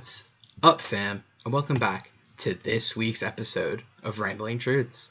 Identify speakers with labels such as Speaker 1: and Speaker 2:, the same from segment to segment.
Speaker 1: What's up, fam? And welcome back to this week's episode of Rambling Truths.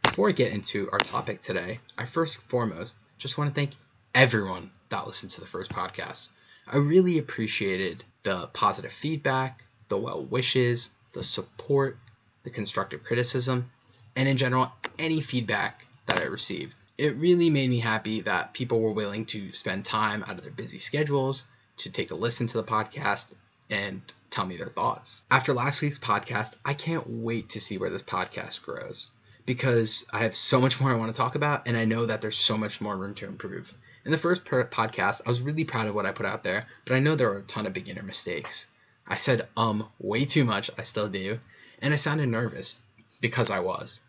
Speaker 1: Before I get into our topic today, I first and foremost just want to thank everyone that listened to the first podcast. I really appreciated the positive feedback, the well wishes, the support, the constructive criticism, and in general, any feedback that I received. It really made me happy that people were willing to spend time out of their busy schedules to take a listen to the podcast and tell me their thoughts. After last week's podcast, I can't wait to see where this podcast grows because I have so much more I want to talk about, and I know that there's so much more room to improve. In the first podcast, I was really proud of what I put out there, but I know there were a ton of beginner mistakes. I said um way too much, I still do, and I sounded nervous because I was.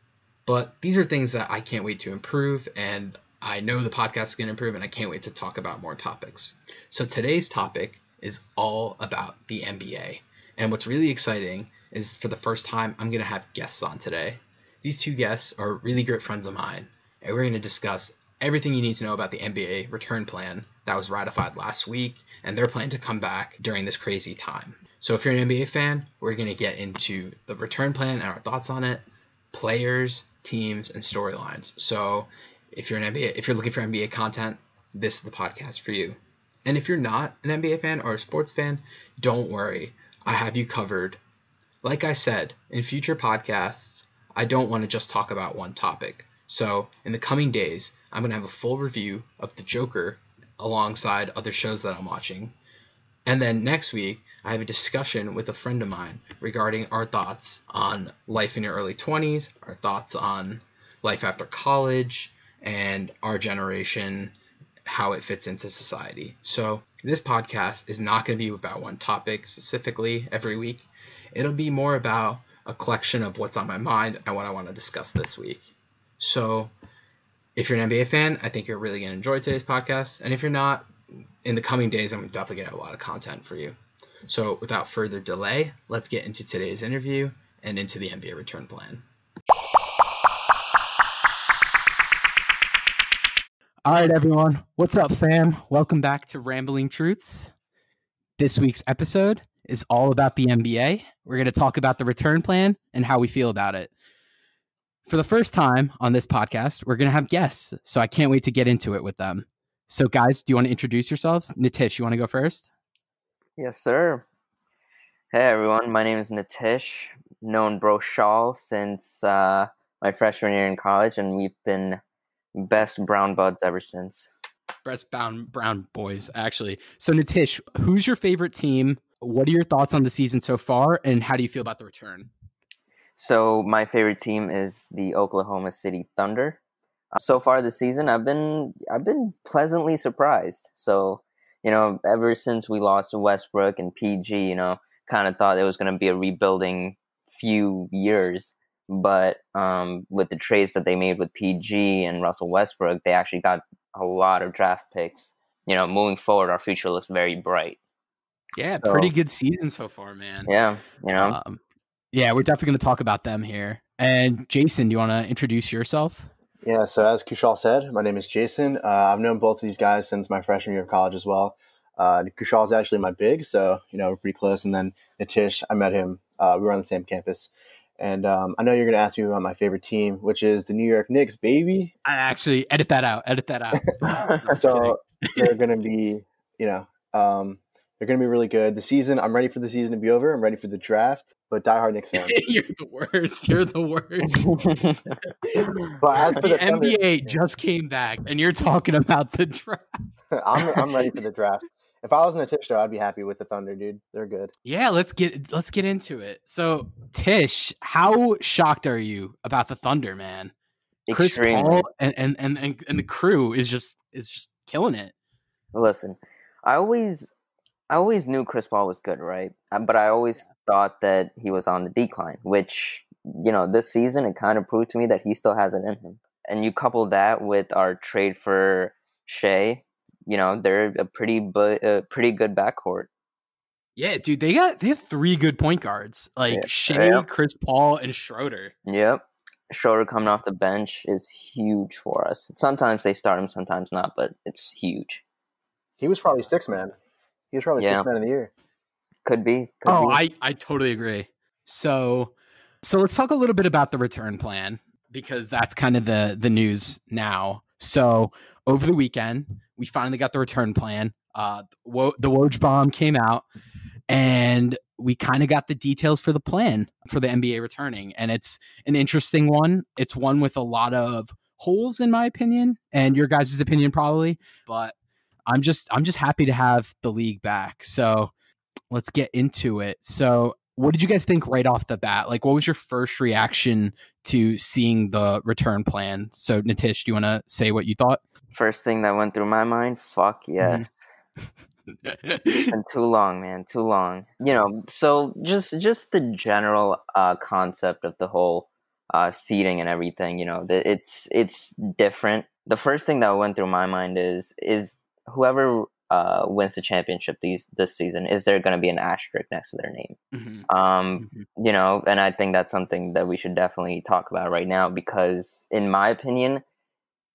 Speaker 1: But these are things that I can't wait to improve, and I know the podcast is going to improve, and I can't wait to talk about more topics. So today's topic is all about the NBA. And what's really exciting is for the first time, I'm going to have guests on today. These two guests are really great friends of mine, and we're going to discuss everything you need to know about the NBA return plan that was ratified last week and their plan to come back during this crazy time. So, if you're an NBA fan, we're going to get into the return plan and our thoughts on it, players, teams, and storylines. So, if you're an NBA, if you're looking for NBA content, this is the podcast for you. And if you're not an NBA fan or a sports fan, don't worry. I have you covered. Like I said, in future podcasts, I don't want to just talk about one topic. So, in the coming days, I'm going to have a full review of The Joker alongside other shows that I'm watching. And then next week, I have a discussion with a friend of mine regarding our thoughts on life in your early 20s, our thoughts on life after college, and our generation how it fits into society. So, this podcast is not going to be about one topic specifically every week. It'll be more about a collection of what's on my mind and what I want to discuss this week. So, if you're an NBA fan, I think you're really going to enjoy today's podcast. And if you're not, in the coming days, I'm definitely going to have a lot of content for you. So, without further delay, let's get into today's interview and into the NBA return plan. All right, everyone. What's up, fam? Welcome back to Rambling Truths. This week's episode is all about the NBA. We're going to talk about the return plan and how we feel about it. For the first time on this podcast, we're going to have guests. So I can't wait to get into it with them. So, guys, do you want to introduce yourselves? Nitish, you want to go first?
Speaker 2: Yes, sir. Hey, everyone. My name is Nitish, known Bro Shawl since uh, my freshman year in college, and we've been best brown buds ever since.
Speaker 1: Best brown brown boys, actually. So Nitish, who's your favorite team? What are your thoughts on the season so far, and how do you feel about the return?
Speaker 2: So my favorite team is the Oklahoma City Thunder. Uh, so far this season, I've been I've been pleasantly surprised. So you know, ever since we lost to Westbrook and PG, you know, kind of thought it was going to be a rebuilding few years. But um, with the trades that they made with PG and Russell Westbrook, they actually got a lot of draft picks. You know, moving forward, our future looks very bright.
Speaker 1: Yeah, so, pretty good season so far, man.
Speaker 2: Yeah, you know. Um,
Speaker 1: yeah, we're definitely going to talk about them here. And Jason, do you want to introduce yourself?
Speaker 3: Yeah, so as Kushal said, my name is Jason. Uh, I've known both of these guys since my freshman year of college as well. Uh, Kushal is actually my big, so you know we're pretty close. And then Nitish, I met him. Uh, we were on the same campus and um, I know you're going to ask me about my favorite team, which is the New York Knicks, baby.
Speaker 1: I actually edit that out. Edit that out.
Speaker 3: so they're going to be, you know, um, they're going to be really good. The season, I'm ready for the season to be over. I'm ready for the draft. But diehard Knicks fan.
Speaker 1: you're the worst. You're the worst. but the, the NBA just came back, and you're talking about the draft.
Speaker 3: I'm I'm ready for the draft if I was in a Tish show, I'd be happy with the Thunder, dude. They're good.
Speaker 1: Yeah, let's get let's get into it. So, Tish, how shocked are you about the Thunder, man? Chris Paul and, and and and and the crew is just is just killing it.
Speaker 2: Listen, I always I always knew Chris Paul was good, right? Uh, but I always thought that he was on the decline, which you know this season it kind of proved to me that he still has it in him. And you couple that with our trade for Shai, you know they're a pretty but a uh, pretty good backcourt.
Speaker 1: Yeah, dude, they got they have three good point guards like yeah. Shai, yeah. Chris Paul, and Schroeder.
Speaker 2: Yep, Schroeder coming off the bench is huge for us. Sometimes they start him, sometimes not, but it's huge.
Speaker 3: He was probably six man. He was probably yeah. six man of the year.
Speaker 2: Could be. Could
Speaker 1: oh,
Speaker 2: be.
Speaker 1: I I totally agree. So so let's talk a little bit about the return plan because that's kind of the the news now. So over the weekend, we finally got the return plan. Uh, the Woj bomb came out, and we kind of got the details for the plan for the NBA returning, and it's an interesting one. It's one with a lot of holes, in my opinion, and your guys' opinion probably. But I'm just I'm just happy to have the league back. So let's get into it. So what did you guys think right off the bat? Like, what was your first reaction to seeing the return plan? So, Nitish, do you want to say what you thought?
Speaker 2: First thing that went through my mind, fuck yes. and too long, man, too long. You know, so just just the general uh, concept of the whole uh, seating and everything. You know, the, it's it's different. The first thing that went through my mind is is whoever uh, wins the championship these this season, is there going to be an asterisk next to their name?
Speaker 1: Mhm.
Speaker 2: Um,
Speaker 1: Mhm.
Speaker 2: you know, and I think that's something that we should definitely talk about right now because, in my opinion,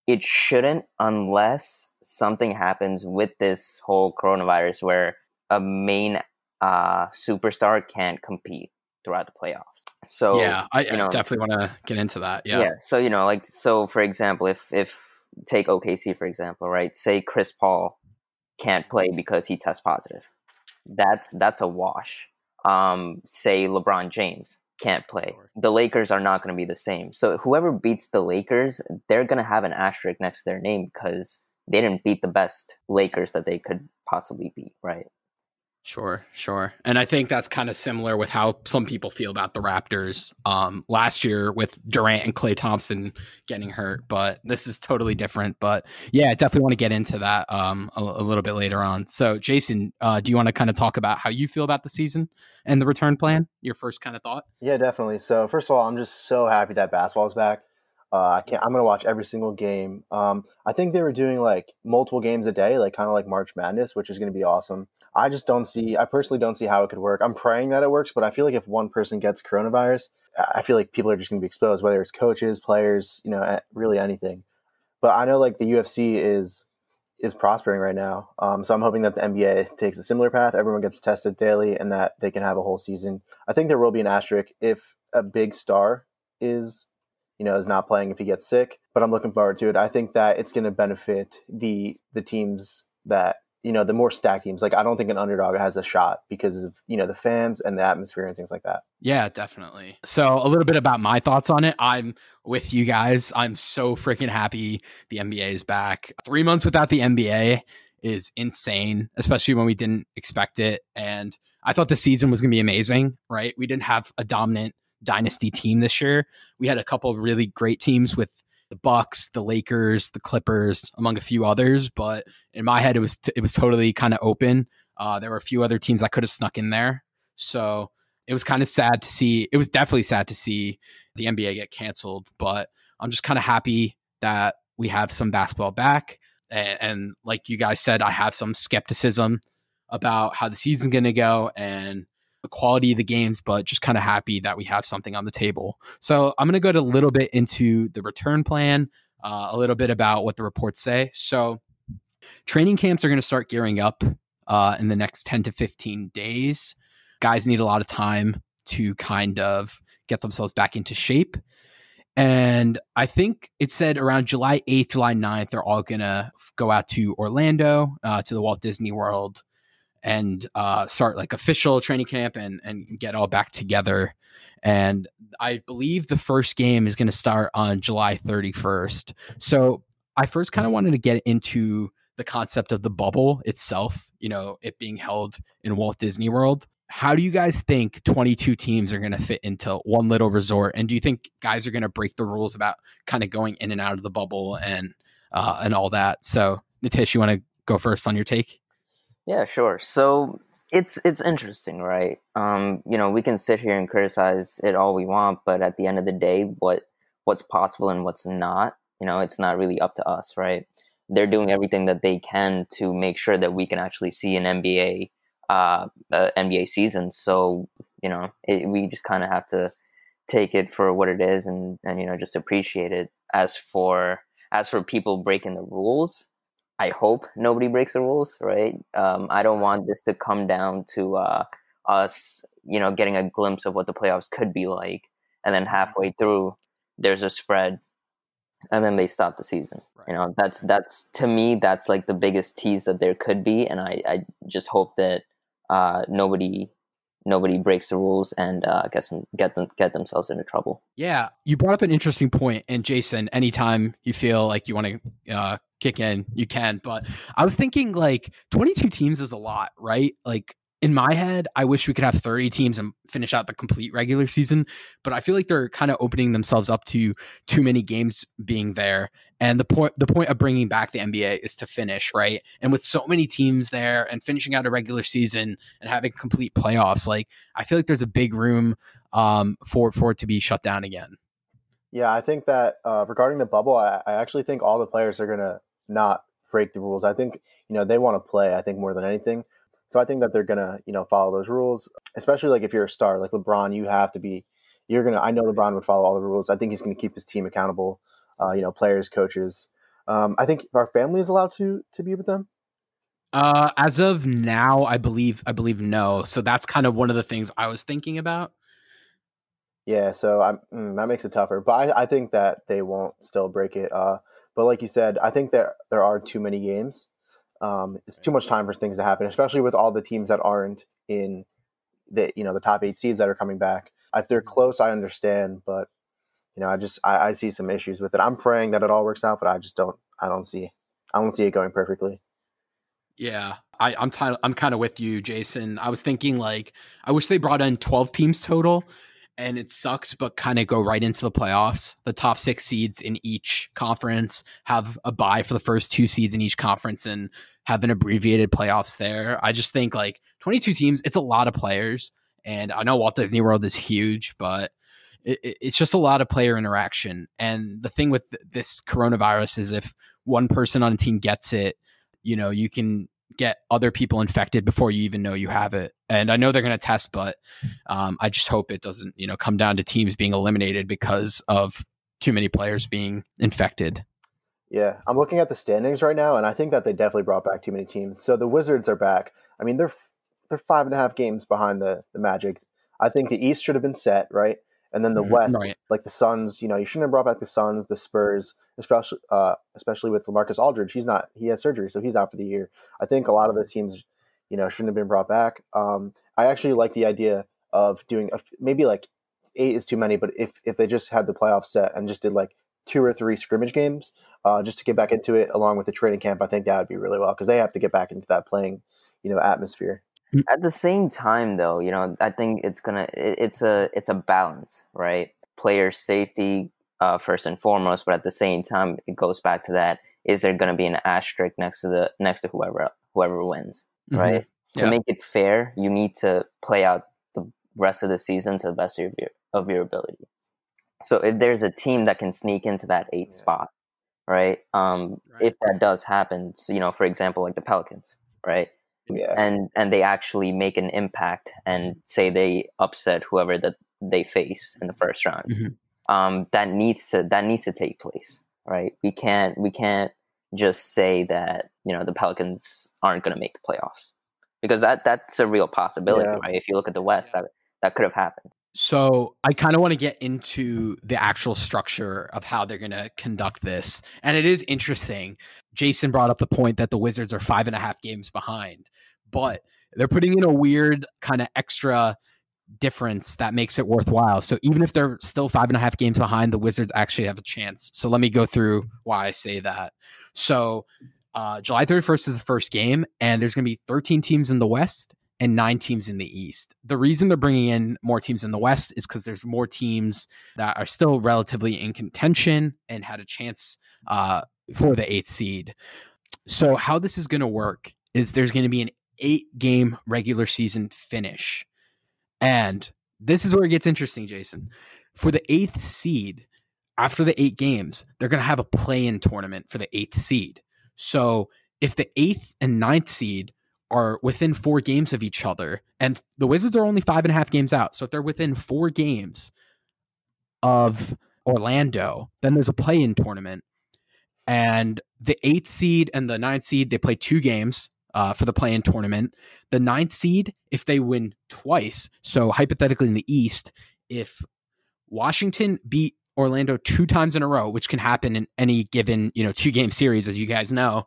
Speaker 2: it shouldn't unless something happens with this whole coronavirus where a main uh, superstar can't compete throughout the playoffs. So
Speaker 1: yeah, I,
Speaker 2: you
Speaker 1: I definitely want to get into that.
Speaker 2: yeah.
Speaker 1: Yeah.
Speaker 2: So you know, like so for example, if if take OKC for example, right? Say Chris Paul can't play because he tests positive. That's that's a wash. Um, say LeBron James can't play.
Speaker 1: Sure.
Speaker 2: The Lakers are not going to be the same. So whoever beats the Lakers, they're going to have an asterisk next to their name because they didn't beat the best Lakers that they could possibly beat, right?
Speaker 1: Sure, sure. And I think that's kind of similar with how some people feel about the Raptors um, last year with Durant and Klay Thompson getting hurt. But this is totally different. But yeah, I definitely want to get into that um, a, a little bit later on. So, Jason, uh, do you want to kind of talk about how you feel about the season and the return plan? Your first kind of thought?
Speaker 3: Yeah, definitely. So first of all, I'm just so happy that basketball's back. Uh, I can't. I'm gonna watch every single game. Um, I think they were doing like multiple games a day, like kind of like March Madness, which is gonna be awesome. I just don't see. I personally don't see how it could work. I'm praying that it works, but I feel like if one person gets coronavirus, I feel like people are just gonna be exposed, whether it's coaches, players, you know, really anything. But I know like the UFC is is prospering right now. Um, so I'm hoping that the NBA takes a similar path. Everyone gets tested daily, and that they can have a whole season. I think there will be an asterisk if a big star is, you know, is not playing if he gets sick. But I'm looking forward to it. I think that it's going to benefit the the teams that you know the more stacked teams. Like I don't think an underdog has a shot because of you know the fans and the atmosphere and things like that.
Speaker 1: Yeah, definitely. So, a little bit about my thoughts on it. I'm with you guys. I'm so freaking happy the NBA is back. Three months without the NBA is insane, especially when we didn't expect it. And I thought the season was going to be amazing, right? We didn't have a dominant dynasty team this year. We had a couple of really great teams with the Bucks, the Lakers, the Clippers, among a few others. But in my head, it was t- it was totally kind of open. Uh, there were a few other teams I could have snuck in there. So it was kind of sad to see. It was definitely sad to see the NBA get canceled, but I'm just kind of happy that we have some basketball back. And, and like you guys said, I have some skepticism about how the season's going to go and the quality of the games, but just kind of happy that we have something on the table. So I'm going to go to a little bit into the return plan, uh, a little bit about what the reports say. So training camps are going to start gearing up uh, in the next 10 to 15 days. Guys need a lot of time to kind of get themselves back into shape. And I think it said around July 8th, July 9th, they're all going to go out to Orlando, uh, to the Walt Disney World, and uh, start like official training camp and, and get all back together. And I believe the first game is going to start on July 31st. So I first kind of wanted to get into the concept of the bubble itself, you know, it being held in Walt Disney World. How do you guys think 22 teams are going to fit into one little resort? And do you think guys are going to break the rules about kind of going in and out of the bubble and uh, and all that? So, Nitish, you want to go first on your take?
Speaker 2: Yeah, sure. So it's it's interesting, right? Um, you know, we can sit here and criticize it all we want, but at the end of the day, what what's possible and what's not, you know, it's not really up to us, right? They're doing everything that they can to make sure that we can actually see an NBA uh, uh NBA season. So you know, it, we just kind of have to take it for what it is, and and you know, just appreciate it. As for as for people breaking the rules, I hope nobody breaks the rules, right? Um, I don't want this to come down to uh, us, you know, getting a glimpse of what the playoffs could be like, and then halfway through, there's a spread, and then they stop the season.
Speaker 1: Right.
Speaker 2: You know, that's that's to me that's like the biggest tease that there could be, and I I just hope that uh, nobody nobody breaks the rules and uh, gets them, get them get themselves into trouble.
Speaker 1: Yeah, you brought up an interesting point, and Jason, anytime you feel like you want to uh, kick in, you can. But I was thinking like 22 teams is a lot, right? Like in my head, I wish we could have 30 teams and finish out the complete regular season, but I feel like they're kind of opening themselves up to too many games being there. And the point the point of bringing back the NBA is to finish, right? And with so many teams there and finishing out a regular season and having complete playoffs, like I feel like there's a big room um, for for it to be shut down again.
Speaker 3: Yeah, I think that uh, regarding the bubble, I, I actually think all the players are gonna not break the rules. I think you know they want to play. I think more than anything. So I think that they're gonna, you know, follow those rules, especially like if you're a star like LeBron, you have to be. You're gonna. I know LeBron would follow all the rules. I think he's gonna keep his team accountable. Uh, you know, players, coaches. Um, I think our family is allowed to to be with them.
Speaker 1: Uh, as of now, I believe I believe no. So that's kind of one of the things I was thinking about.
Speaker 3: Yeah, so I'm, mm, that makes it tougher. But I, I think that they won't still break it. Uh, but like you said, I think that there are too many games. Um, it's too much time for things to happen, especially with all the teams that aren't in the you know the top eight seeds that are coming back. If they're close, I understand, but you know, I just I, I see some issues with it. I'm praying that it all works out, but I just don't I don't see I don't see it going perfectly.
Speaker 1: Yeah, I, I'm t- I'm kind of with you, Jason. I was thinking like I wish they brought in 12 teams total, and it sucks, but kind of go right into the playoffs. The top six seeds in each conference have a bye for the first two seeds in each conference, and have an abbreviated playoffs there. I just think like 22 teams, it's a lot of players, and I know Walt Disney World is huge, but it, it's just a lot of player interaction. And the thing with this coronavirus is if one person on a team gets it you know you can get other people infected before you even know you have it and i know they're going to test but um, i just hope it doesn't you know come down to teams being eliminated because of too many players being infected
Speaker 3: Yeah, I'm looking at the standings right now, and I think that they definitely brought back too many teams. So the Wizards are back. I mean, they're they're five and a half games behind the the Magic. I think the East should have been set right, and then the
Speaker 1: Mhm,
Speaker 3: West,
Speaker 1: right.
Speaker 3: like the Suns. You know, you shouldn't have brought back the Suns, the Spurs, especially uh, especially with LaMarcus Aldridge. He's not he has surgery, so he's out for the year. I think a lot of those teams, you know, shouldn't have been brought back. Um, I actually like the idea of doing a maybe like eight is too many, but if if they just had the playoff set and just did like two or three scrimmage games uh, just to get back into it along with the training camp, I think that would be really well because they have to get back into that playing, you know, atmosphere.
Speaker 2: At the same time, though, you know, I think it's gonna it, it's a it's a balance, right? Player safety uh, first and foremost, but at the same time, it goes back to that: is there gonna be an asterisk next to the next to whoever whoever wins,
Speaker 1: Mhm.
Speaker 2: right? To
Speaker 1: Yeah.
Speaker 2: make it fair, you need to play out the rest of the season to the best of your of your ability. So if there's a team that can sneak into that eighth
Speaker 3: Yeah.
Speaker 2: spot, right? Um,
Speaker 1: Right.
Speaker 2: if that does happen, so, you know, for example, like the Pelicans, right?
Speaker 3: Yeah,
Speaker 2: and and they actually make an impact and say they upset whoever that they face in the first round.
Speaker 1: Mhm.
Speaker 2: um that needs to that needs to take place right? We can't we can't just say that you know the pelicans aren't going to make the playoffs because that that's a real possibility
Speaker 3: Yeah.
Speaker 2: right? If you look at the west that that could have happened
Speaker 1: So I kind of want to get into the actual structure of how they're going to conduct this. And it is interesting. Jason brought up the point that the Wizards are five and a half games behind, but they're putting in a weird kind of extra difference that makes it worthwhile. So even if they're still five and a half games behind, the Wizards actually have a chance. So let me go through why I say that. So uh, July 31st is the first game, and there's going to be 13 teams in the West and nine teams in the East. The reason they're bringing in more teams in the West is because there's more teams that are still relatively in contention and had a chance uh, for the eighth seed. So, how this is going to work is there's going to be an eight game regular season finish. And this is where it gets interesting, Jason. For the eighth seed, after the eight games, they're going to have a play in tournament for the eighth seed. So, if the eighth and ninth seed are within four games of each other, and the Wizards are only five and a half games out. So if they're within four games of Orlando, then there's a play in tournament. And the eighth seed and the ninth seed, they play two games. uh, for the play-in tournament. The ninth seed, if they win twice, so hypothetically in the East, if Washington beat Orlando two times in a row, which can happen in any given you know two game series, as you guys know,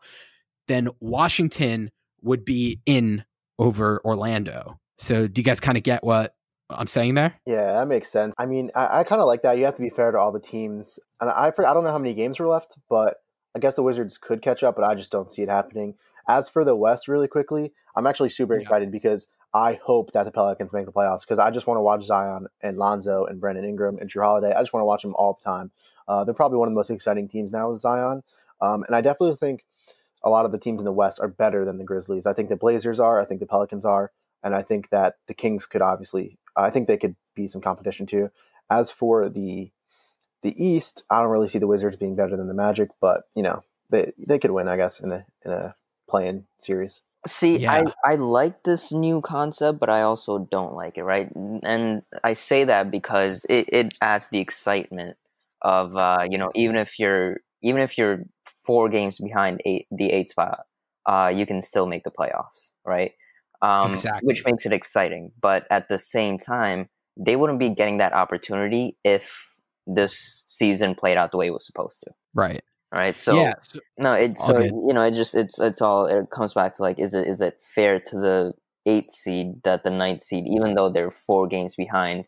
Speaker 1: then Washington would be in over Orlando. So do you guys kind of get what I'm saying there?
Speaker 3: Yeah, that makes sense. I mean, I, I kind of like that. You have to be fair to all the teams, and I I don't know how many games were left, but I guess the Wizards could catch up, but I just don't see it happening. As for the West, really quickly, I'm actually super yeah. excited because I hope that the Pelicans make the playoffs because I just want to watch Zion and Lonzo and Brandon Ingram and Jrue Holiday. I just want to watch them all the time. Uh, they're probably one of the most exciting teams now with Zion, um, and I definitely think a lot of the teams in the West are better than the Grizzlies. I think the Blazers are. I think the Pelicans are, and I think that the Kings could obviously. I think they could be some competition too. As for the the East, I don't really see the Wizards being better than the Magic, but you know they they could win, I guess, in a in a play-in series.
Speaker 2: See, yeah. I, I like this new concept, but I also don't like it, right? And I say that because it, it adds the excitement of uh, you know, even if you're even if you're four games behind eight the eight spot, uh, you can still make the playoffs, right? Um, exactly. which makes it exciting. But at the same time, they wouldn't be getting that opportunity if this season played out the way it was supposed to.
Speaker 1: Right
Speaker 2: right so yeah no it's so you know it just it's it's all it comes back to like is it is it fair to the eighth seed that the ninth seed even though they're four games behind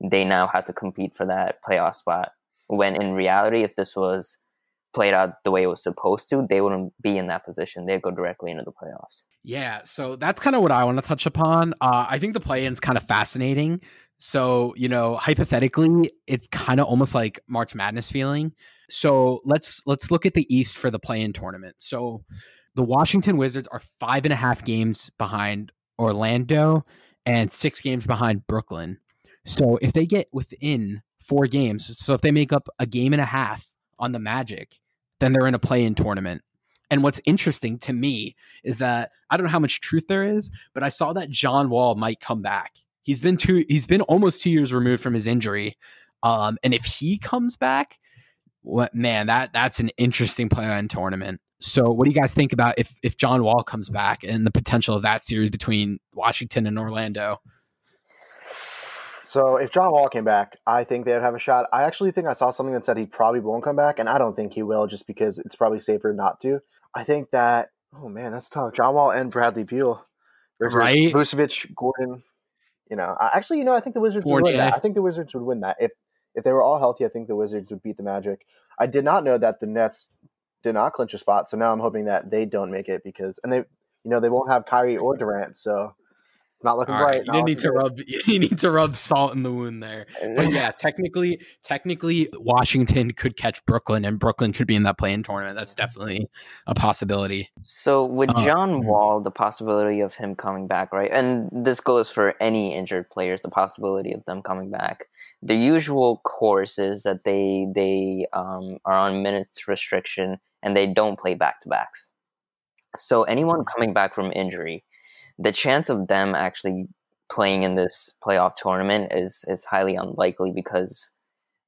Speaker 2: they now have to compete for that playoff spot when in reality if this was played out the way it was supposed to they wouldn't be in that position. They'd go directly into the playoffs.
Speaker 1: Yeah so that's kind of what i want to touch upon. Uh, i think the play-in's kind of fascinating. So you know hypothetically it's kind of almost like march madness feeling. So let's let's look at the East for the play-in tournament. So the Washington Wizards are five and a half games behind Orlando and six games behind Brooklyn. So if they get within four games, so if they make up a game and a half on the Magic, then they're in a play-in tournament. And what's interesting to me is that I don't know how much truth there is, but I saw that John Wall might come back. He's been two he's been almost 2 years removed from his injury. Um, and if he comes back, what man that that's an interesting play-in tournament. So, what do you guys think about if if John Wall comes back and the potential of that series between Washington and Orlando?
Speaker 3: So, if John Wall came back, I think they'd have a shot. I actually think I saw something that said he probably won't come back, and I don't think he will, just because it's probably safer not to. I think that oh man, that's tough. John Wall and Bradley Beal versus right? Vucevic, Gordon. You know, actually, you know, I think the Wizards would win that. I think the Wizards would win that if if they were all healthy, I think the Wizards would beat the Magic. I did not know that the Nets did not clinch a spot, so now I'm hoping that they don't make it because and they you know they won't have Kyrie or Durant, so not looking All bright.
Speaker 1: Right. You need to good. rub you need to rub salt in the wound there. But yeah, technically technically Washington could catch Brooklyn and Brooklyn could be in that play-in tournament. That's definitely a possibility.
Speaker 2: So with uh, John Wall, the possibility of him coming back, right? And this goes for any injured players, the possibility of them coming back. The usual course is that they they um, are on minutes restriction and they don't play back to backs. So anyone coming back from injury the chance of them actually playing in this playoff tournament is is highly unlikely because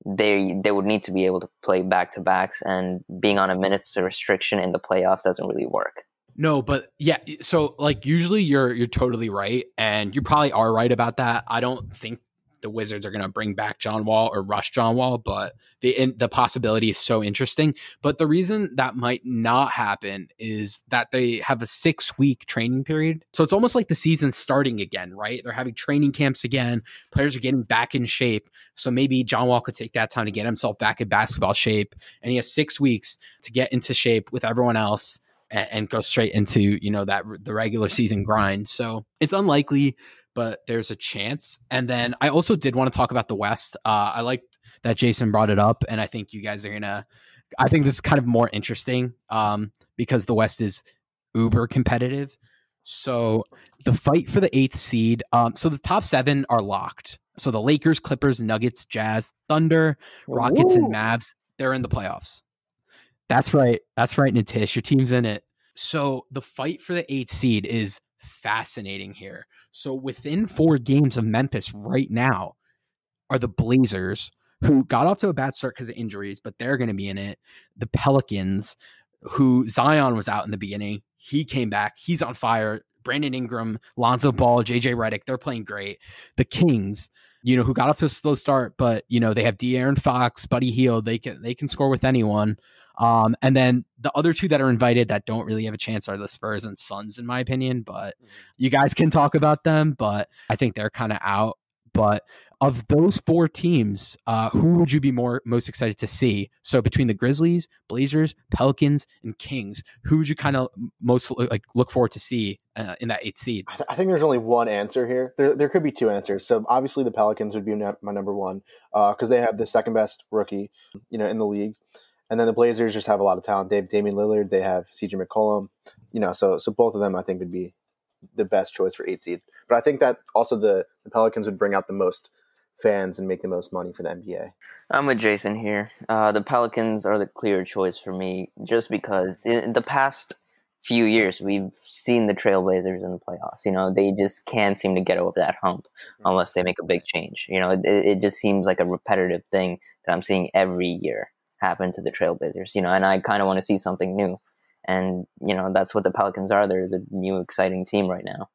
Speaker 2: they they would need to be able to play back to backs and being on a minutes restriction in the playoffs doesn't really work.
Speaker 1: No, but yeah, so like usually you're you're totally right and you probably are right about that. I don't think the Wizards are going to bring back John Wall or rush John Wall, but the the possibility is so interesting. But the reason that might not happen is that they have a six week training period, so it's almost like the season's starting again, right? They're having training camps again. Players are getting back in shape, so maybe John Wall could take that time to get himself back in basketball shape, and he has six weeks to get into shape with everyone else and, go straight into you know that the regular season grind. So it's unlikely but there's a chance. And then I also did want to talk about the West. Uh, I liked that Jason brought it up, and I think you guys are gonna. I think this is kind of more interesting um, because the West is uber competitive. So the fight for the eighth seed. Um, so the top seven are locked. So the Lakers, Clippers, Nuggets, Jazz, Thunder, Rockets, Ooh. and Mavs. They're in the playoffs. That's right. That's right, Nitish. Your team's in it. So the fight for the eighth seed is fascinating here. So within four games of Memphis right now are the Blazers, who got off to a bad start because of injuries, but they're going to be in it. The Pelicans, who Zion was out in the beginning, he came back. He's on fire. Brandon Ingram, Lonzo Ball, JJ Redick, they're playing great. The Kings, you know, who got off to a slow start, but you know, they have De'Aaron Fox, Buddy Hield. They can they can score with anyone. Um, and then the other two that are invited that don't really have a chance are the Spurs and Suns, in my opinion. But mm-hmm. you guys can talk about them, but I think they're kind of out. But of those four teams, uh, who would you be more most excited to see? So between the Grizzlies, Blazers, Pelicans, and Kings, who would you kind of most like look forward to see uh, in that eighth seed?
Speaker 3: I, th- I, think there's only one answer here. There, there could be two answers. So obviously the Pelicans would be my number one because uh, they have the second best rookie, you know, in the league. And then the Blazers just have a lot of talent. They have Damian Lillard. They have CJ McCollum. You know, so so both of them I think would be the best choice for eight seed. But I think that also the, the Pelicans would bring out the most fans and make the most money for the NBA.
Speaker 2: I'm with Jason here. Uh, the Pelicans are the clear choice for me, just because in the past few years we've seen the Trailblazers in the playoffs. You know, they just can't seem to get over that hump unless they make a big change. You know, it, it just seems like a repetitive thing that I'm seeing every year happen to the Trailblazers. You know, and I kind of want to see something new. And you know, that's what the Pelicans are. They're the new exciting team right now.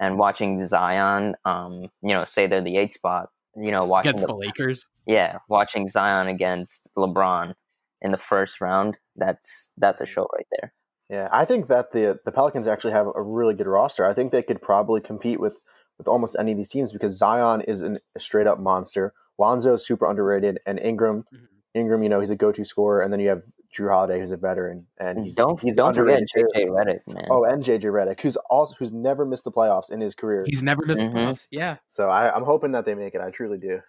Speaker 2: And watching Zion, um, you know, say they're the eight spot you know, watching
Speaker 1: against the, the Lakers.
Speaker 2: Yeah, watching Zion against LeBron in the first round. That's that's a show right there.
Speaker 3: Yeah, I think that the the Pelicans actually have a really good roster. I think they could probably compete with with almost any of these teams because Zion is an, a straight up monster. Lonzo is super underrated, and Ingram, mm-hmm. Ingram, you know, he's a go to scorer, and then you have Jrue Holiday, who's a veteran, and he's
Speaker 2: don't
Speaker 3: he's
Speaker 2: don't forget JJ Redick, man.
Speaker 3: Oh, and JJ Redick, who's also who's never missed the playoffs in his career.
Speaker 1: He's never missed mm-hmm. the playoffs. Yeah.
Speaker 3: So I, am hoping that they make it. I truly do.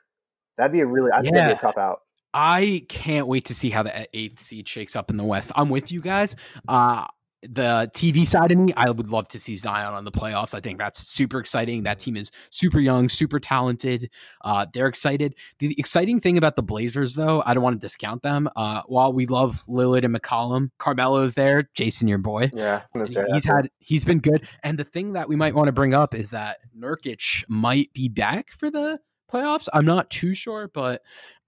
Speaker 3: That'd be a really. I think yeah. that'd be a tough out.
Speaker 1: I can't wait to see how the eighth seed shakes up in the West. I'm with you guys. Uh, the TV side of me, I would love to see Zion on the playoffs. I think that's super exciting. That team is super young, super talented. Uh, they're excited. The exciting thing about the Blazers, though, I don't want to discount them. Uh, while we love Lillard and McCollum, Carmelo's there. Jason, your boy,
Speaker 3: yeah,
Speaker 1: he's had he's been good. And the thing that we might want to bring up is that Nurkic might be back for the playoffs. I'm not too sure, but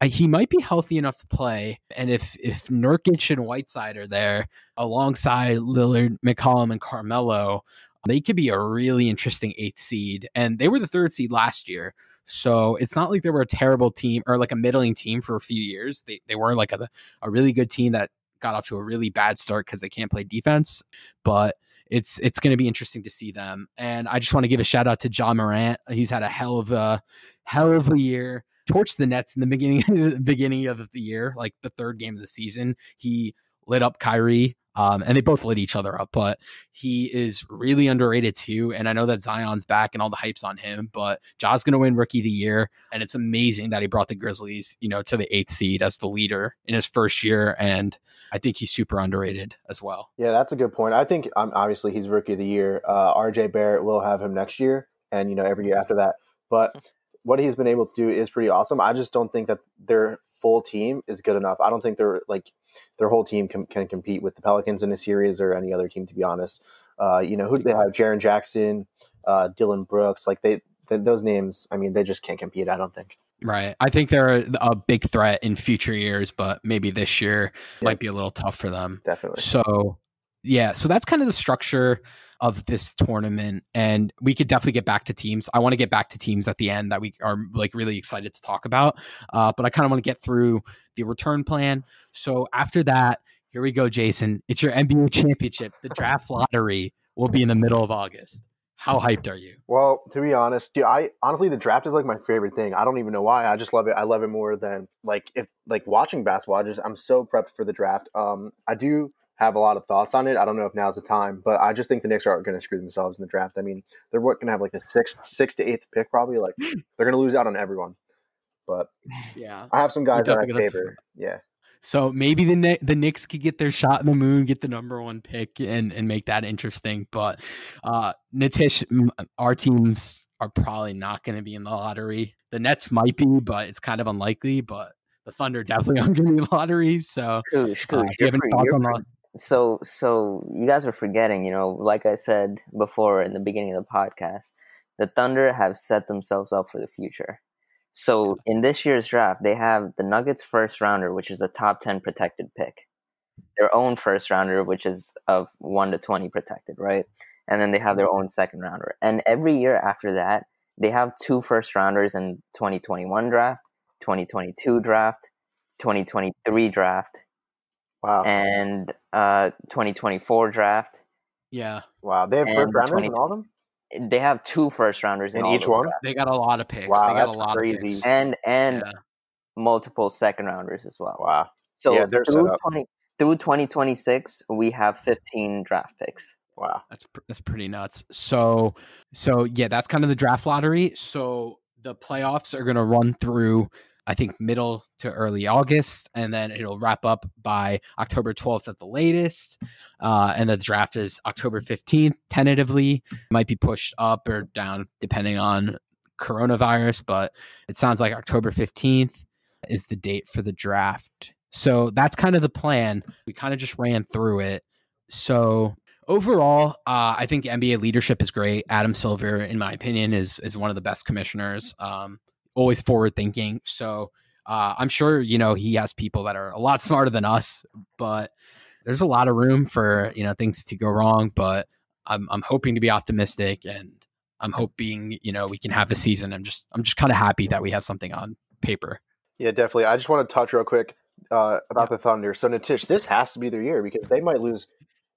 Speaker 1: he might be healthy enough to play. And if if Nurkic and Whiteside are there alongside Lillard, McCollum, and Carmelo, they could be a really interesting eighth seed. And they were the third seed last year. So it's not like they were a terrible team or like a middling team for a few years. They, they were like a, a really good team that got off to a really bad start because they can't play defense. But it's it's going to be interesting to see them. And I just want to give a shout out to Ja Morant. He's had a hell of a hell of a year. Torched the Nets in the beginning the beginning of the year, like the third game of the season. He lit up Kyrie. Um, and they both lit each other up, but he is really underrated too. And I know that Zion's back and all the hype's on him, but Ja's going to win Rookie of the Year, and it's amazing that he brought the Grizzlies, you know, to the eighth seed as the leader in his first year. And I think he's super underrated as well.
Speaker 3: Yeah, that's a good point. I think um, obviously he's Rookie of the Year. Uh, R.J. Barrett will have him next year, and you know every year after that. But what he's been able to do is pretty awesome. I just don't think that their full team is good enough. I don't think they're like their whole team can, can compete with the Pelicans in a series or any other team. To be honest, uh, you know who they have? Jaren Jackson, uh, Dillon Brooks. Like they, th- those names. I mean, they just can't compete. I don't think.
Speaker 1: Right. I think they're a, a, big threat in future years, but maybe this year yeah. might be a little tough for them.
Speaker 3: Definitely.
Speaker 1: So, yeah. So that's kind of the structure of this tournament. And we could definitely get back to teams. I want to get back to teams at the end that we are like really excited to talk about. Uh, but I kind of want to get through the return plan. So after that, here we go, Jason. It's your NBA championship. The draft lottery will be in the middle of August. How hyped are you?
Speaker 3: Well, to be honest, dude, I honestly the draft is like my favorite thing. I don't even know why. I just love it. I love it more than like if like watching basketball. I just I'm so prepped for the draft. Um, I do have a lot of thoughts on it. I don't know if now's the time, but I just think the Knicks are going to screw themselves in the draft. I mean, they're what going to have like the sixth, sixth to eighth pick probably. Like they're going to lose out on everyone. But
Speaker 1: yeah,
Speaker 3: I have some guys that I favor. Yeah.
Speaker 1: So maybe the the Knicks could get their shot in the moon, get the number one pick, and and make that interesting. But uh, Nitish, our teams are probably not going to be in the lottery. The Nets might be, but it's kind of unlikely. But the Thunder definitely aren't going to be in the lottery. So, uh, do you have any thoughts on that?
Speaker 2: So, so you guys are forgetting. You know, like I said before in the beginning of the podcast, the Thunder have set themselves up for the future. So in this year's draft, they have the Nuggets first rounder, which is a top 10 protected pick. their own first rounder, which is of one to twenty protected, right? And then they have their mm-hmm. own second rounder. And every year after that, they have two first rounders in 2021 draft, 2022 draft, 2023 draft,
Speaker 3: Wow.
Speaker 2: and uh 2024 draft.
Speaker 1: Yeah,
Speaker 3: wow. They have
Speaker 2: and
Speaker 3: first rounders
Speaker 2: 20
Speaker 3: in all of them?
Speaker 2: They have two first rounders in,
Speaker 3: In
Speaker 2: all
Speaker 3: each one?
Speaker 2: drafts.
Speaker 1: they got a lot of picks.
Speaker 3: Wow,
Speaker 1: they got
Speaker 3: that's
Speaker 1: a lot
Speaker 3: crazy.
Speaker 1: of picks.
Speaker 2: and and
Speaker 1: Yeah.
Speaker 2: multiple second rounders as well.
Speaker 3: Wow.
Speaker 2: So
Speaker 3: Yeah, they're set
Speaker 2: through
Speaker 3: up.
Speaker 2: twenty through twenty twenty six, we have fifteen draft picks.
Speaker 3: Wow.
Speaker 1: That's pr- that's pretty nuts. So so yeah, that's kind of the draft lottery. So the playoffs are going to run through I think middle to early August, and then it'll wrap up by October 12th at the latest. Uh, and the draft is October 15th, tentatively. Might be pushed up or down depending on coronavirus, but it sounds like October 15th is the date for the draft. So that's kind of the plan. We kind of just ran through it. So overall, uh, I think NBA leadership is great. Adam Silver, in my opinion, is is one of the best commissioners. Um, always forward thinking. So uh, I'm sure you know he has people that are a lot smarter than us, but there's a lot of room for you know things to go wrong. But I'm I'm hoping to be optimistic, and I'm hoping you know we can have the season. I'm just I'm just kind of happy that we have something on paper.
Speaker 3: Yeah, definitely. I just want to touch real quick uh, about the Thunder. So Nitish, this has to be their year because they might lose.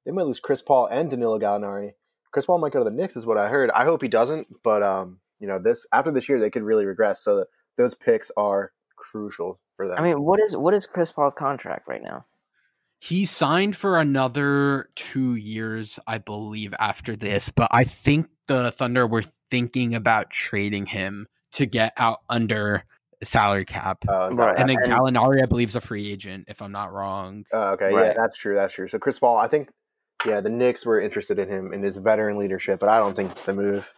Speaker 3: They might lose Chris Paul and Danilo Gallinari. Chris Paul might go to the Knicks, is what I heard. I hope he doesn't, but um, you know, this after this year, they could really regress. So that those picks are crucial for them.
Speaker 2: I mean, what is what is Chris Paul's contract right now?
Speaker 1: He signed for another two years, I believe, after this. But I think the Thunder were thinking about trading him to get out under salary cap.
Speaker 3: Uh,
Speaker 2: Right.
Speaker 1: and then
Speaker 2: and-
Speaker 1: Gallinari, I believe, is a free agent, if I'm not wrong.
Speaker 3: Uh, okay, yeah, that's true. That's true. So Chris Paul, I think, yeah, the Knicks were interested in him and his veteran leadership, but I don't think it's the move.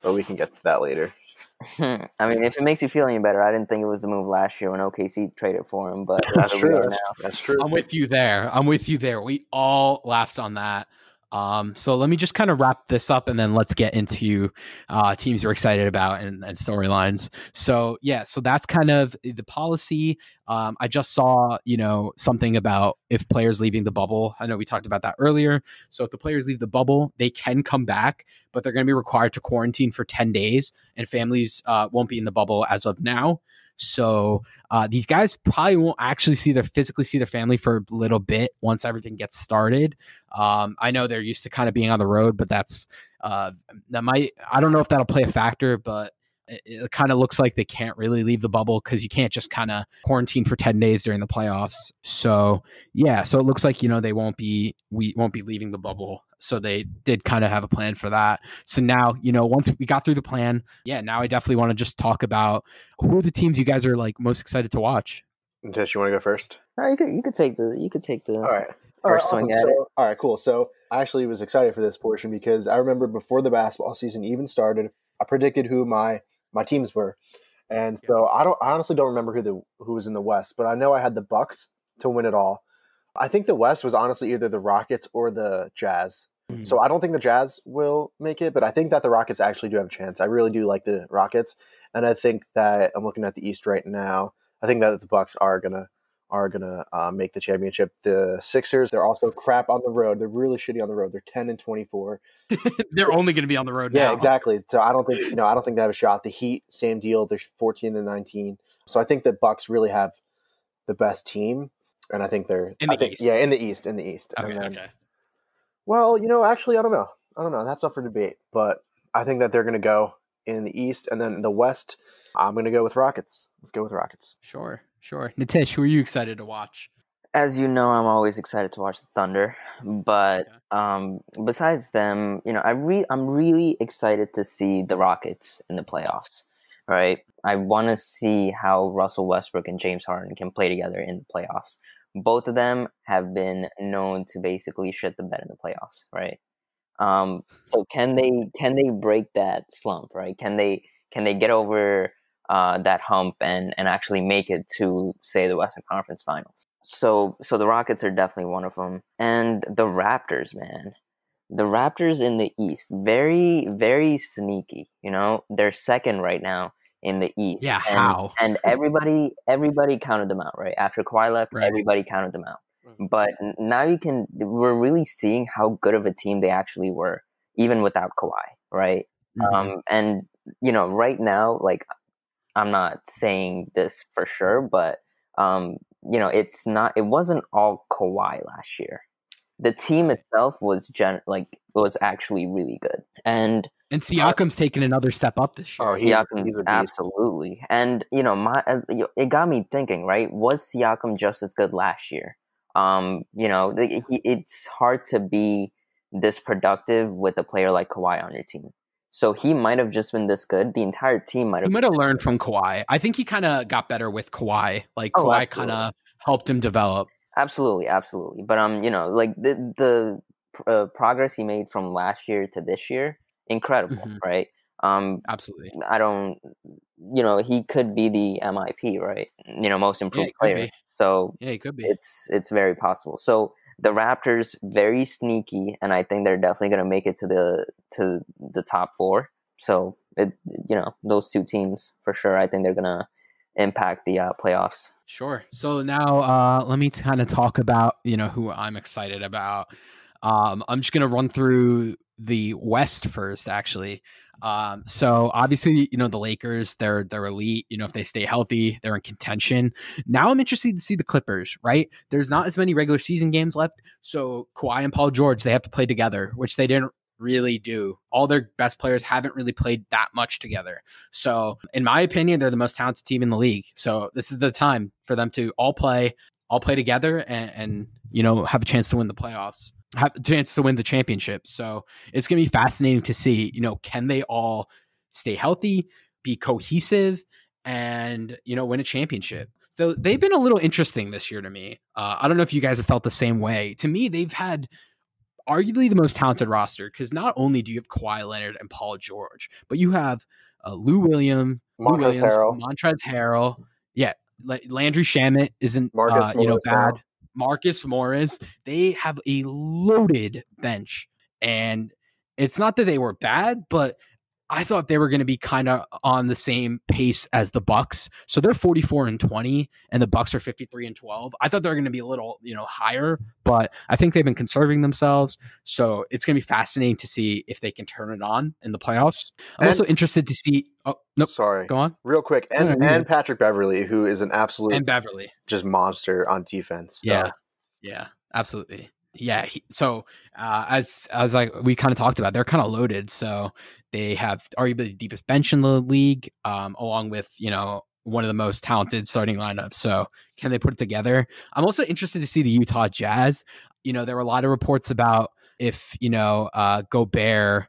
Speaker 3: But we can get to that later.
Speaker 2: I mean, if it makes you feel any better, I didn't think it was the move last year when OKC traded for him, but
Speaker 3: That's true. That's,
Speaker 2: now.
Speaker 3: that's true.
Speaker 1: I'm with you there. I'm with you there. We all laughed on that. Um, so let me just kind of wrap this up and then let's get into uh, teams we're excited about and, and storylines. So yeah, so that's kind of the policy. Um, I just saw, you know, something about if players leaving the bubble. I know we talked about that earlier. So if the players leave the bubble, they can come back, but they're going to be required to quarantine for 10 days, and families uh, won't be in the bubble as of now. So uh, these guys probably won't actually see their physically see their family for a little bit once everything gets started. Um, I know they're used to kind of being on the road, but that's uh, that might I don't know if that'll play a factor, but it, it kind of looks like they can't really leave the bubble because you can't just kind of quarantine for 10 days during the playoffs so yeah so it looks like you know they won't be we won't be leaving the bubble so they did kind of have a plan for that so now you know once we got through the plan yeah now i definitely want to just talk about who are the teams you guys are like most excited to watch
Speaker 3: Nitish, you want to go first?
Speaker 2: No, you could you could take the you could take the
Speaker 3: All right. All right,
Speaker 2: First swing
Speaker 3: awesome. So- all right, cool. So I actually was excited for this portion because I remember before the basketball season even started, I predicted who my my teams were, and so I don't I honestly don't remember who the who was in the West, but I know I had the Bucks to win it all. I think the West was honestly either the Rockets or the Jazz.
Speaker 1: Hmm.
Speaker 3: So I don't think the Jazz will make it, but I think that the Rockets actually do have a chance. I really do like the Rockets, and I think that I'm looking at the East right now. I think that the Bucks are gonna are gonna uh, make the championship. The Sixers, they're also crap on the road. They're really shitty on the road. They're ten and twenty four.
Speaker 1: they're only going to be on the road
Speaker 3: Yeah,
Speaker 1: now
Speaker 3: exactly. So I don't think you know. I don't think they have a shot. The Heat, same deal. They're fourteen and nineteen. So I think the Bucks really have the best team, and I think they're
Speaker 1: In the
Speaker 3: I think-
Speaker 1: East.
Speaker 3: Yeah, in the East, in the East.
Speaker 1: okay,
Speaker 3: And then-
Speaker 1: okay.
Speaker 3: well, you know, actually, I don't know. I don't know. That's up for debate. But I think that they're going to go in the East, and then in the West, I'm going to go with Rockets. Let's go with Rockets.
Speaker 1: sure sure nitish who are you excited to watch
Speaker 2: as you know, I'm always excited to watch the Thunder, but
Speaker 1: Okay.
Speaker 2: um, besides them, you know, I re- I'm really excited to see the Rockets in the playoffs. Right, I want to see how Russell Westbrook and James Harden can play together in the playoffs. Both of them have been known to basically shit the bed in the playoffs. Right, um, so can they can they break that slump? Right, can they can they get over uh, that hump and and actually make it to say the Western Conference Finals? So so the Rockets are definitely one of them, and the Raptors, man, the Raptors in the East, very very sneaky. You know, they're second right now in the East.
Speaker 1: Yeah,
Speaker 2: and,
Speaker 1: how?
Speaker 2: And everybody everybody counted them out right after Kawhi left.
Speaker 1: Right.
Speaker 2: Everybody counted them out. But now you can, we're really seeing how good of a team they actually were, even without Kawhi, right?
Speaker 1: Mhm.
Speaker 2: Um, and you know, right now, like I'm not saying this for sure, but um, you know, it's not. It wasn't all Kawhi last year. The team itself was gen like was actually really good, and
Speaker 1: and Siakam's taken another step up this year.
Speaker 3: Oh, he's-
Speaker 2: Siakam
Speaker 3: he's a beast.
Speaker 2: absolutely. And you know, my uh, it got me thinking. Right, was Siakam just as good last year? Um, you know, the- he, it's hard to be this productive with a player like Kawhi on your team. So he might have just been this good. The entire team might have.
Speaker 1: he might have learned from Kawhi. I think he kind of got better with Kawhi. Like
Speaker 2: Oh,
Speaker 1: Kawhi kind of helped him develop.
Speaker 2: Absolutely, absolutely. But um, you know, like the the uh, progress he made from last year to this year, incredible,
Speaker 1: Mhm.
Speaker 2: right? Um,
Speaker 1: Absolutely.
Speaker 2: I don't, you know, he could be the MIP, right? You know, most improved
Speaker 1: could
Speaker 2: player. So
Speaker 1: Yeah, he could be.
Speaker 2: it's it's very possible. So the Raptors very sneaky, and I think they're definitely going to make it to the to the top four. So it you know those two teams for sure. I think they're going to impact the uh, playoffs.
Speaker 1: Sure. So now uh, let me kind of talk about you know who I'm excited about. Um, I'm just gonna run through the West first, actually. Um, so obviously, you know the Lakers, they're they're elite. You know if they stay healthy, they're in contention. Now I'm interested to see the Clippers. Right? There's not as many regular season games left, so Kawhi and Paul George they have to play together, which they didn't really do. All their best players haven't really played that much together. So, in my opinion, they're the most talented team in the league. So, this is the time for them to all play, all play together, and, and you know have a chance to win the playoffs, have a chance to win the championship. So, it's going to be fascinating to see. You know, can they all stay healthy, be cohesive, and you know win a championship? So they've been a little interesting this year to me. Uh, I don't know if you guys have felt the same way. To me, they've had arguably the most talented roster because not only do you have Kawhi Leonard and Paul George, but you have uh, Lou William, Lou Williams,
Speaker 3: Harrell.
Speaker 1: Montrez Harrell. Yeah, Landry Shamet isn't uh, you know
Speaker 3: now.
Speaker 1: bad. Marcus Morris. They have a loaded bench, and it's not that they were bad, but I thought they were going to be kind of on the same pace as the Bucks. So they're 44 and 20 and the Bucks are 53 and 12. I thought they were going to be a little, you know, higher, but I think they've been conserving themselves. So it's going to be fascinating to see if they can turn it on in the playoffs. I'm
Speaker 3: And-
Speaker 1: also interested to see Oh, nope.
Speaker 3: Sorry.
Speaker 1: Go on.
Speaker 3: Real quick, and,
Speaker 1: no,
Speaker 3: and Patrick Beverley, who is an absolute
Speaker 1: And Beverley.
Speaker 3: just monster on defense.
Speaker 1: Yeah.
Speaker 3: Uh,
Speaker 1: Yeah, absolutely. Yeah. He, so uh, as as like we kind of talked about, they're kind of loaded. So they have arguably the deepest bench in the league, um, along with you know one of the most talented starting lineups. So can they put it together? I'm also interested to see the Utah Jazz. You know, there were a lot of reports about if you know uh, Gobert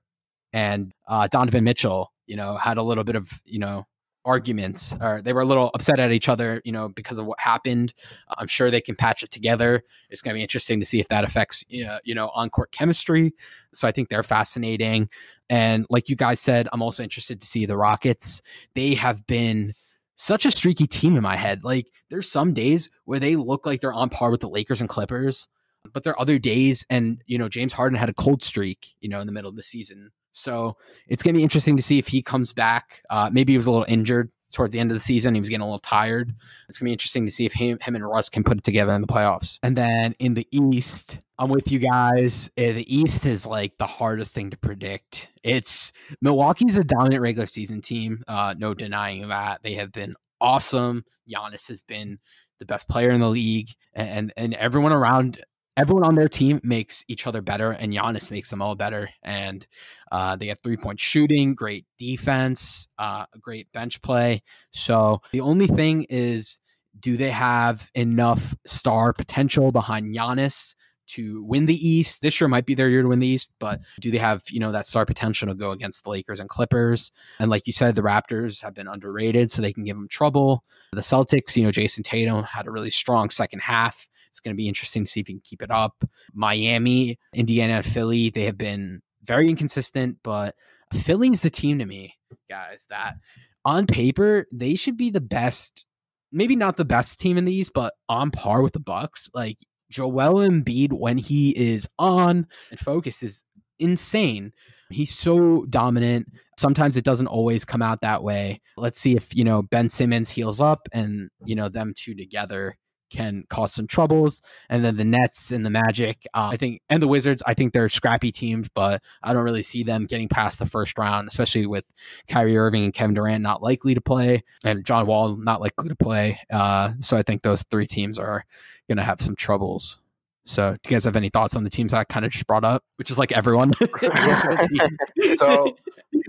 Speaker 1: and uh, Donovan Mitchell, you know, had a little bit of you know arguments or they were a little upset at each other, you know, because of what happened. I'm sure they can patch it together. It's going to be interesting to see if that affects, you know, on court chemistry. So I think they're fascinating. And like you guys said, I'm also interested to see the Rockets. They have been such a streaky team in my head. Like there's some days where they look like they're on par with the Lakers and Clippers, but there are other days, and you know, James Harden had a cold streak, you know, in the middle of the season. So it's going to be interesting to see if he comes back. Uh, maybe he was a little injured towards the end of the season. He was getting a little tired. It's going to be interesting to see if him, him and Russ can put it together in the playoffs. And then in the East, I'm with you guys. Uh, The East is like the hardest thing to predict. It's Milwaukee's a dominant regular season team. Uh, no denying that. They have been awesome. Giannis has been the best player in the league, and and everyone around everyone on their team makes each other better, and Giannis makes them all better. And uh, they have three point shooting, great defense, uh, great bench play. So the only thing is, do they have enough star potential behind Giannis? To win the East this year might be their year to win the East, but do they have you know that star potential to go against the Lakers and Clippers? And like you said, the Raptors have been underrated, so they can give them trouble. The Celtics, you know, Jayson Tatum had a really strong second half. It's going to be interesting to see if he can keep it up. Miami, Indiana, Philly, they have been very inconsistent, but Philly's the team to me, guys, that on paper, they should be the best, maybe not the best team in the East, but on par with the Bucks. Like Joel Embiid, when he is on and focused, is insane. He's so dominant. Sometimes it doesn't always come out that way. Let's see if, you know, Ben Simmons heals up and, you know, them two together can cause some troubles. And then the Nets and the Magic, uh, I think, and the Wizards, I think they're scrappy teams, but I don't really see them getting past the first round, especially with Kyrie Irving and Kevin Durant not likely to play, and John Wall not likely to play. Uh, so I think those three teams are going to have some troubles. So, do you guys have any thoughts on the teams I kind of just brought up, which is like everyone?
Speaker 3: so,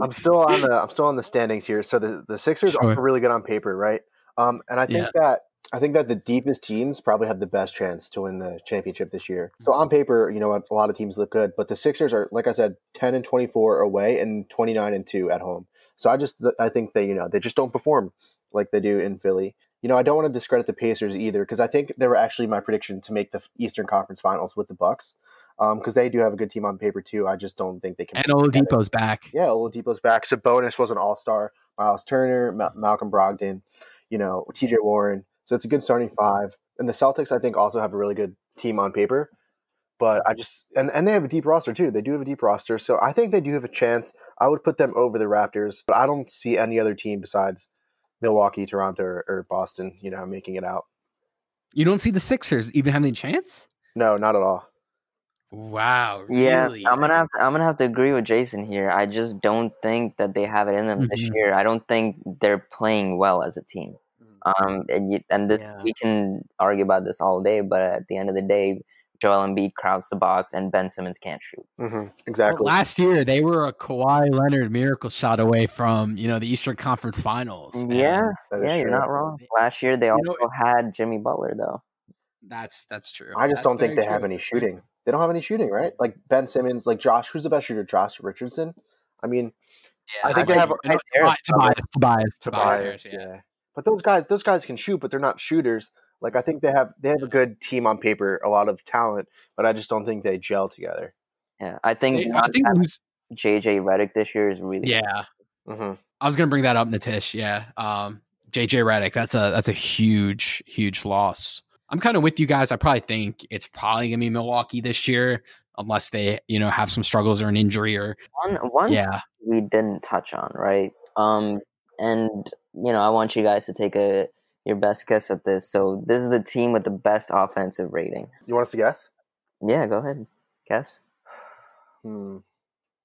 Speaker 3: I'm still on the I'm still on the standings here. So the the Sixers sure. are really good on paper, right? Um, and I think yeah. that I think that the deepest teams probably have the best chance to win the championship this year. So on paper, you know, a lot of teams look good, but the Sixers are, like I said, 10 and 24 away and 29 and 2 at home. So I just, I think they, you know, they just don't perform like they do in Philly. You know, I don't want to discredit the Pacers either because I think they were actually my prediction to make the Eastern Conference Finals with the Bucks because um, they do have a good team on paper too. I just don't think they can.
Speaker 1: And Oladipo's back.
Speaker 3: Yeah, Oladipo's back. Sabonis was an All Star. Miles Turner, Ma- Malcolm Brogdon, you know, T.J. Warren. So it's a good starting five. And the Celtics, I think, also have a really good team on paper. But I just and, and they have a deep roster too. They do have a deep roster. So I think they do have a chance. I would put them over the Raptors, but I don't see any other team besides Milwaukee, Toronto, or, or Boston, you know, making it out.
Speaker 1: You don't see the Sixers even having a chance?
Speaker 3: No, not at all.
Speaker 1: Wow.
Speaker 2: Yeah, I'm gonna have to, I'm gonna have to agree with Jason here. I just don't think that they have it in them mm-hmm. this year. I don't think they're playing well as a team. Mm. Um, and you, and this, yeah. we can argue about this all day, but at the end of the day, Joel Embiid crowds the box, and Ben Simmons can't shoot.
Speaker 3: Mm-hmm. Exactly.
Speaker 1: Well, last year, they were a Kawhi Leonard miracle shot away from you know the Eastern Conference Finals.
Speaker 2: Yeah, yeah, you're not wrong. Last year, they you also know, had Jimmy Butler, though.
Speaker 1: That's that's true.
Speaker 3: I just
Speaker 1: that's
Speaker 3: don't think they true. have any shooting. They don't have any shooting, right? Like Ben Simmons, like Josh. Who's the best shooter? Josh Richardson. I mean,
Speaker 1: yeah, I think I they have. You know, Tobias, Tobias, Tobias, Tobias, Tobias yeah. yeah.
Speaker 3: But those guys, those guys can shoot, but they're not shooters. Like I think they have they have a good team on paper, a lot of talent, but I just don't think they gel together.
Speaker 2: Yeah, I think
Speaker 1: I think
Speaker 2: JJ Redick this year is really
Speaker 1: yeah. Mm-hmm. I was gonna bring that up, Nitish. Yeah, um, JJ Redick. That's a that's a huge huge loss. I'm kind of with you guys. I probably think it's probably gonna be Milwaukee this year, unless they, you know, have some struggles or an injury or
Speaker 2: one. One yeah, we didn't touch on right. Um, and you know, I want you guys to take a your best guess at this. So this is the team with the best offensive rating.
Speaker 3: You want us to guess?
Speaker 2: Yeah, go ahead. Guess.
Speaker 3: Hmm.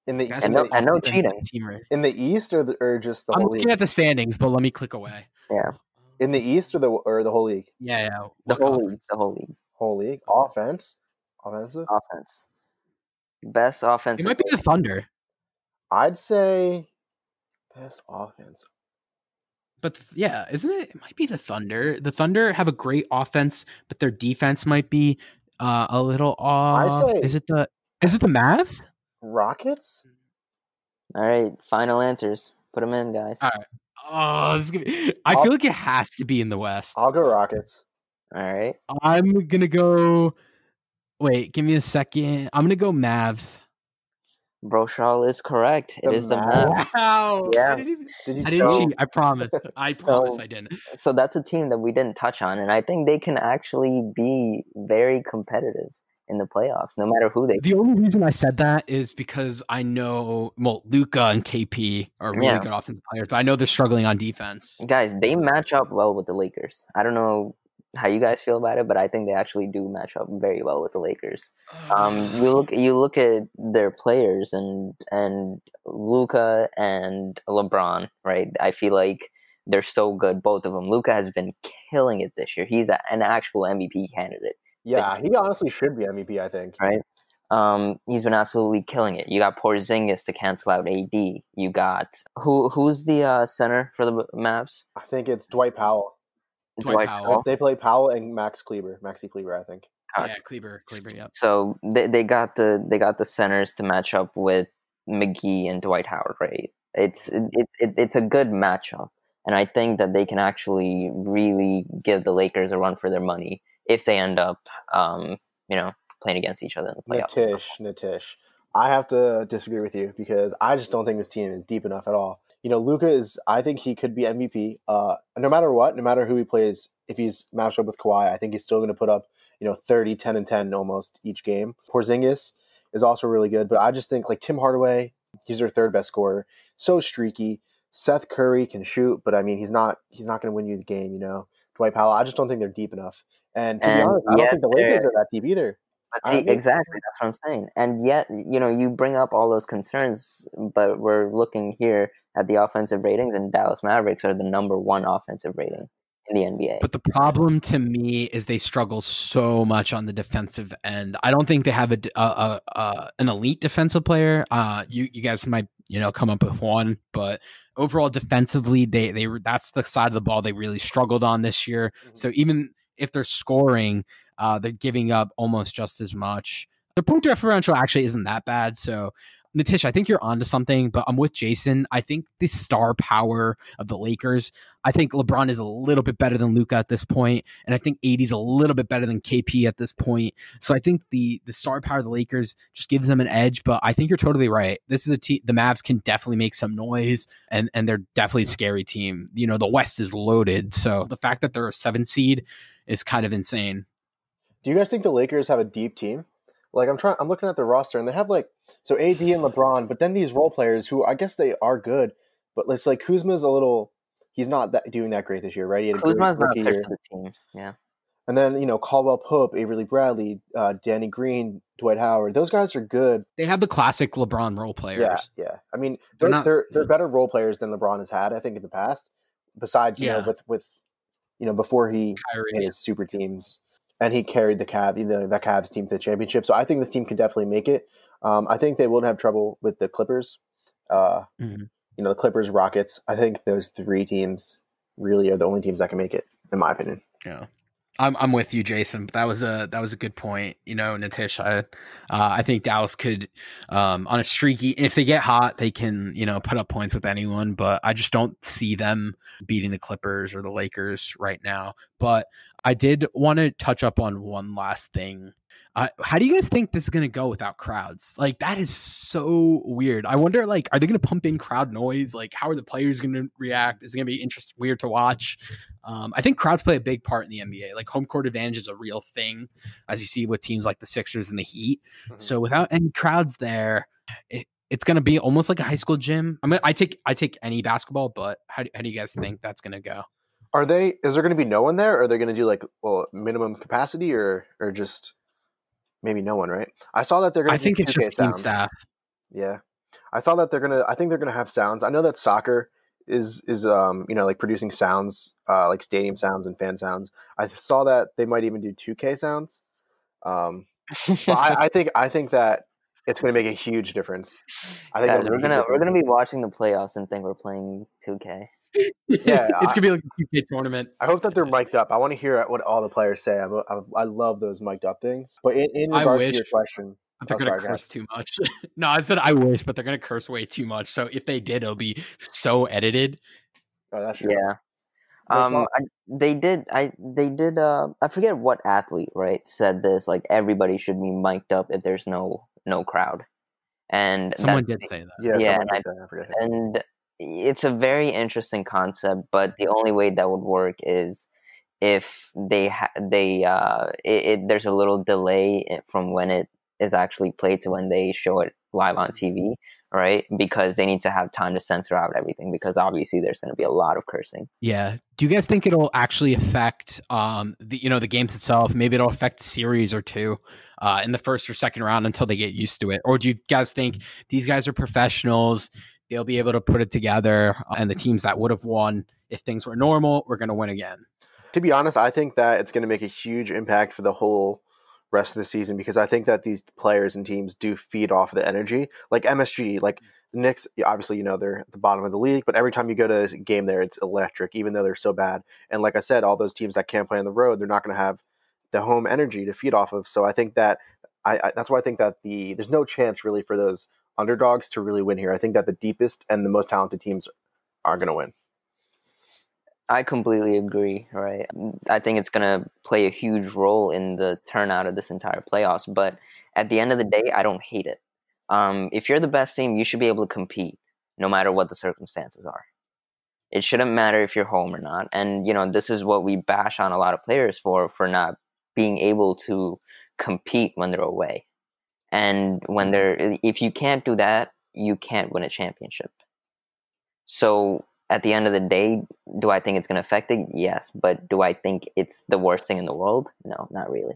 Speaker 3: In the
Speaker 2: and no, and no cheating.
Speaker 3: In the East or the, or just the
Speaker 1: I'm
Speaker 3: looking league?
Speaker 1: at the standings, but let me click away.
Speaker 2: Yeah.
Speaker 3: In the East or the or the whole league?
Speaker 1: Yeah, yeah.
Speaker 2: The whole league. The whole league.
Speaker 3: Whole league. Offense. Offensive.
Speaker 2: Offense. Best offense.
Speaker 1: It might be the Thunder.
Speaker 3: I'd say best offense.
Speaker 1: But yeah, isn't it? It might be the Thunder. The Thunder have a great offense, but their defense might be uh, a little off. Say, is it the is it the Mavs?
Speaker 3: Rockets.
Speaker 2: All right, final answers. Put them in, guys.
Speaker 1: All right. Oh, this is gonna be, I I'll, feel like it has to be in the West.
Speaker 3: I'll go Rockets.
Speaker 2: All right.
Speaker 1: I'm gonna go. Wait, give me a second. I'm gonna go Mavs.
Speaker 2: Broshal is correct. The it is the
Speaker 1: Mavs. Wow. Yeah. I didn't, even, Did I didn't cheat. I promise. I promise so, I didn't.
Speaker 2: So that's a team that we didn't touch on, and I think they can actually be very competitive in the playoffs, no matter who they.
Speaker 1: The only reason I said that is because I know well, Luka and KP are really yeah. good offensive players, but I know they're struggling on defense.
Speaker 2: Guys, they match up well with the Lakers. I don't know how you guys feel about it, but I think they actually do match up very well with the Lakers. Um, you look you look at their players and and Luka and LeBron, right? I feel like they're so good, both of them. Luka has been killing it this year. He's a, an actual MVP candidate.
Speaker 3: Yeah, he honestly should be MVP. I think.
Speaker 2: Right. Um, he's been absolutely killing it. You got Porzingis to cancel out AD. You got who? Who's the uh, center for the Mavs?
Speaker 3: I think it's Dwight Powell.
Speaker 1: Dwight, Dwight Powell. Powell.
Speaker 3: They play Powell and Max Kleber, Maxi Kleber, I think.
Speaker 1: Yeah, Kleber, Kleber, yeah.
Speaker 2: So they, they got the they got the centers to match up with McGee and Dwight Howard, right? It's it, it, it's a good matchup, and I think that they can actually really give the Lakers a run for their money if they end up, um, you know, playing against each other in the playoffs.
Speaker 3: Nitish, Nitish, I have to disagree with you because I just don't think this team is deep enough at all. You know, Luka is. I think he could be MVP. Uh, no matter what, no matter who he plays, if he's matched up with Kawhi, I think he's still going to put up you know 30, 10, and 10 almost each game. Porzingis is also really good, but I just think like Tim Hardaway, he's their third best scorer. So streaky. Seth Curry can shoot, but I mean he's not he's not going to win you the game. You know, Dwight Powell. I just don't think they're deep enough. And to be honest, I don't think the Lakers
Speaker 2: they're-
Speaker 3: that deep either.
Speaker 2: See, exactly, that's what I'm saying. And yet, you know, you bring up all those concerns, but we're looking here at the offensive ratings, and Dallas Mavericks are the number one offensive rating in the NBA.
Speaker 1: But the problem to me is they struggle so much on the defensive end. I don't think they have a, a- a- an elite defensive player. Uh, you you guys might you know come up with one, but overall defensively, they they that's the side of the ball they really struggled on this year.
Speaker 3: Mhm.
Speaker 1: So even if they're scoring, uh, they're giving up almost just as much. Their point differential actually isn't that bad. So. Nitish, I think you're onto something, but I'm with Jason. I think the star power of the Lakers I think LeBron is a little bit better than Luka at this point, and I think AD's a little bit better than KP at this point. So I think the the star power of the Lakers just gives them an edge. But I think you're totally right. This is a team. The Mavs can definitely make some noise, and and they're definitely a scary team. You know, the West is loaded, so the fact that they're a seven seed is kind of insane.
Speaker 3: Do you guys think the Lakers have a deep team? Like I'm trying, I'm looking at the roster, and they have like so AD and LeBron, but then these role players who I guess they are good, but it's like Kuzma's a little. He's not that, doing that great this year, right? He had a
Speaker 2: Kuzma's not
Speaker 3: rookie
Speaker 2: fit
Speaker 3: year.
Speaker 2: for the team. Yeah.
Speaker 3: And then you know Caldwell Pope, Avery Bradley, uh, Danny Green, Dwight Howard. Those guys are good.
Speaker 1: They have the classic LeBron role players.
Speaker 3: Yeah, yeah. I mean,
Speaker 1: They're
Speaker 3: they're
Speaker 1: not-
Speaker 3: they're, they're better role players than LeBron has had, I think, in the past. Besides, you
Speaker 1: Yeah.
Speaker 3: know, with with you know before he made his super teams and he carried the Cav the, the Cavs team to the championship. So I think this team can definitely make it. Um, I think they won't have trouble with the Clippers. Uh,
Speaker 1: Mhm.
Speaker 3: You know, the Clippers, Rockets. I think those three teams really are the only teams that can make it, in my opinion.
Speaker 1: Yeah. I'm I'm with you, Jason. But that was a that was a good point. You know, Nitish, I uh, I think Dallas could um on a streaky if they get hot, they can, you know, put up points with anyone, but I just don't see them beating the Clippers or the Lakers right now. But I did want to touch up on one last thing. Uh, how do you guys think this is going to go without crowds? Like that is so weird. I wonder, like, are they going to pump in crowd noise? Like, how are the players going to react? Is it going to be interest weird to watch? Um, I think crowds play a big part in the NBA. Like home court advantage is a real thing, as you see with teams like the Sixers and the Heat. So without any crowds there, it, it's going to be almost like a high school gym. I mean, I take I take any basketball, but how do, how do you guys think that's going to go?
Speaker 3: Are they? Is there going to be no one there? Or are they going to do like well minimum capacity, or or just maybe no one? Right. I saw that they're going.
Speaker 1: I think it's just team staff.
Speaker 3: Yeah, I saw that they're gonna. I think they're gonna have sounds. I know that soccer is is um you know like producing sounds uh like stadium sounds and fan sounds. I saw that they might even do 2K sounds. Um, I, I think I think that it's gonna make a huge difference. I think
Speaker 2: Guys, we're gonna we're gonna be watching the playoffs and think we're playing 2K.
Speaker 3: Yeah,
Speaker 1: it's gonna be like a 2K tournament.
Speaker 3: I hope that they're mic'd up. I want to hear what all the players say. I, I, I love those mic'd up things. But in, in
Speaker 1: I
Speaker 3: regards to your question,
Speaker 1: But they're
Speaker 3: Oh,
Speaker 1: gonna
Speaker 3: sorry, go ahead.
Speaker 1: curse too much. no, I said I wish, but they're gonna curse way too much. So if they did, it'll be so edited.
Speaker 3: oh, that's true.
Speaker 2: Yeah.
Speaker 3: There's
Speaker 2: Um,
Speaker 3: not-
Speaker 2: I, they did. I they did. Uh, I forget what athlete right said this. Like everybody should be mic'd up if there's no no crowd. And
Speaker 1: Someone did say that.
Speaker 3: yeah,
Speaker 2: Yeah, and
Speaker 3: did that. I
Speaker 2: and it's a very interesting concept but the only way that would work is if they ha- they uh it, it there's a little delay from when it is actually played to when they show it live on TV right because they need to have time to censor out everything because obviously there's going to be a lot of cursing
Speaker 1: Yeah. Do you guys think it'll actually affect um the you know the games itself? Maybe it'll affect series or two uh in the first or second round until they get used to it. Or do you guys think these guys are professionals? They'll be able to put it together uh, and the teams that would have won if things were normal, we're gonna win again.
Speaker 3: to be honest, I think that it's going to make a huge impact for the whole rest of the season because I think that these players and teams do feed off the energy. Like MSG, like the Knicks, obviously, you know, they're at the bottom of the league, but every time you go to a game there, it's electric, even though they're so bad. And like I said, all those teams that can't play on the road, they're not going to have the home energy to feed off of. So I think that I, I that's why I think that the there's no chance really for those underdogs to really win here. I think that the deepest and the most talented teams are going to win.
Speaker 2: I completely agree, right? I think it's going to play a huge role in the turnout of this entire playoffs. But at the end of the day, I don't hate it. Um, if you're the best team, you should be able to compete no matter what the circumstances are. It shouldn't matter if you're home or not. And, you know, this is what we bash on a lot of players for, for not being able to compete when they're away. And when they're, if you can't do that, you can't win a championship. So at the end of the day, do I think it's going to affect it? Yes. But do I think it's the worst thing in the world? No, not really.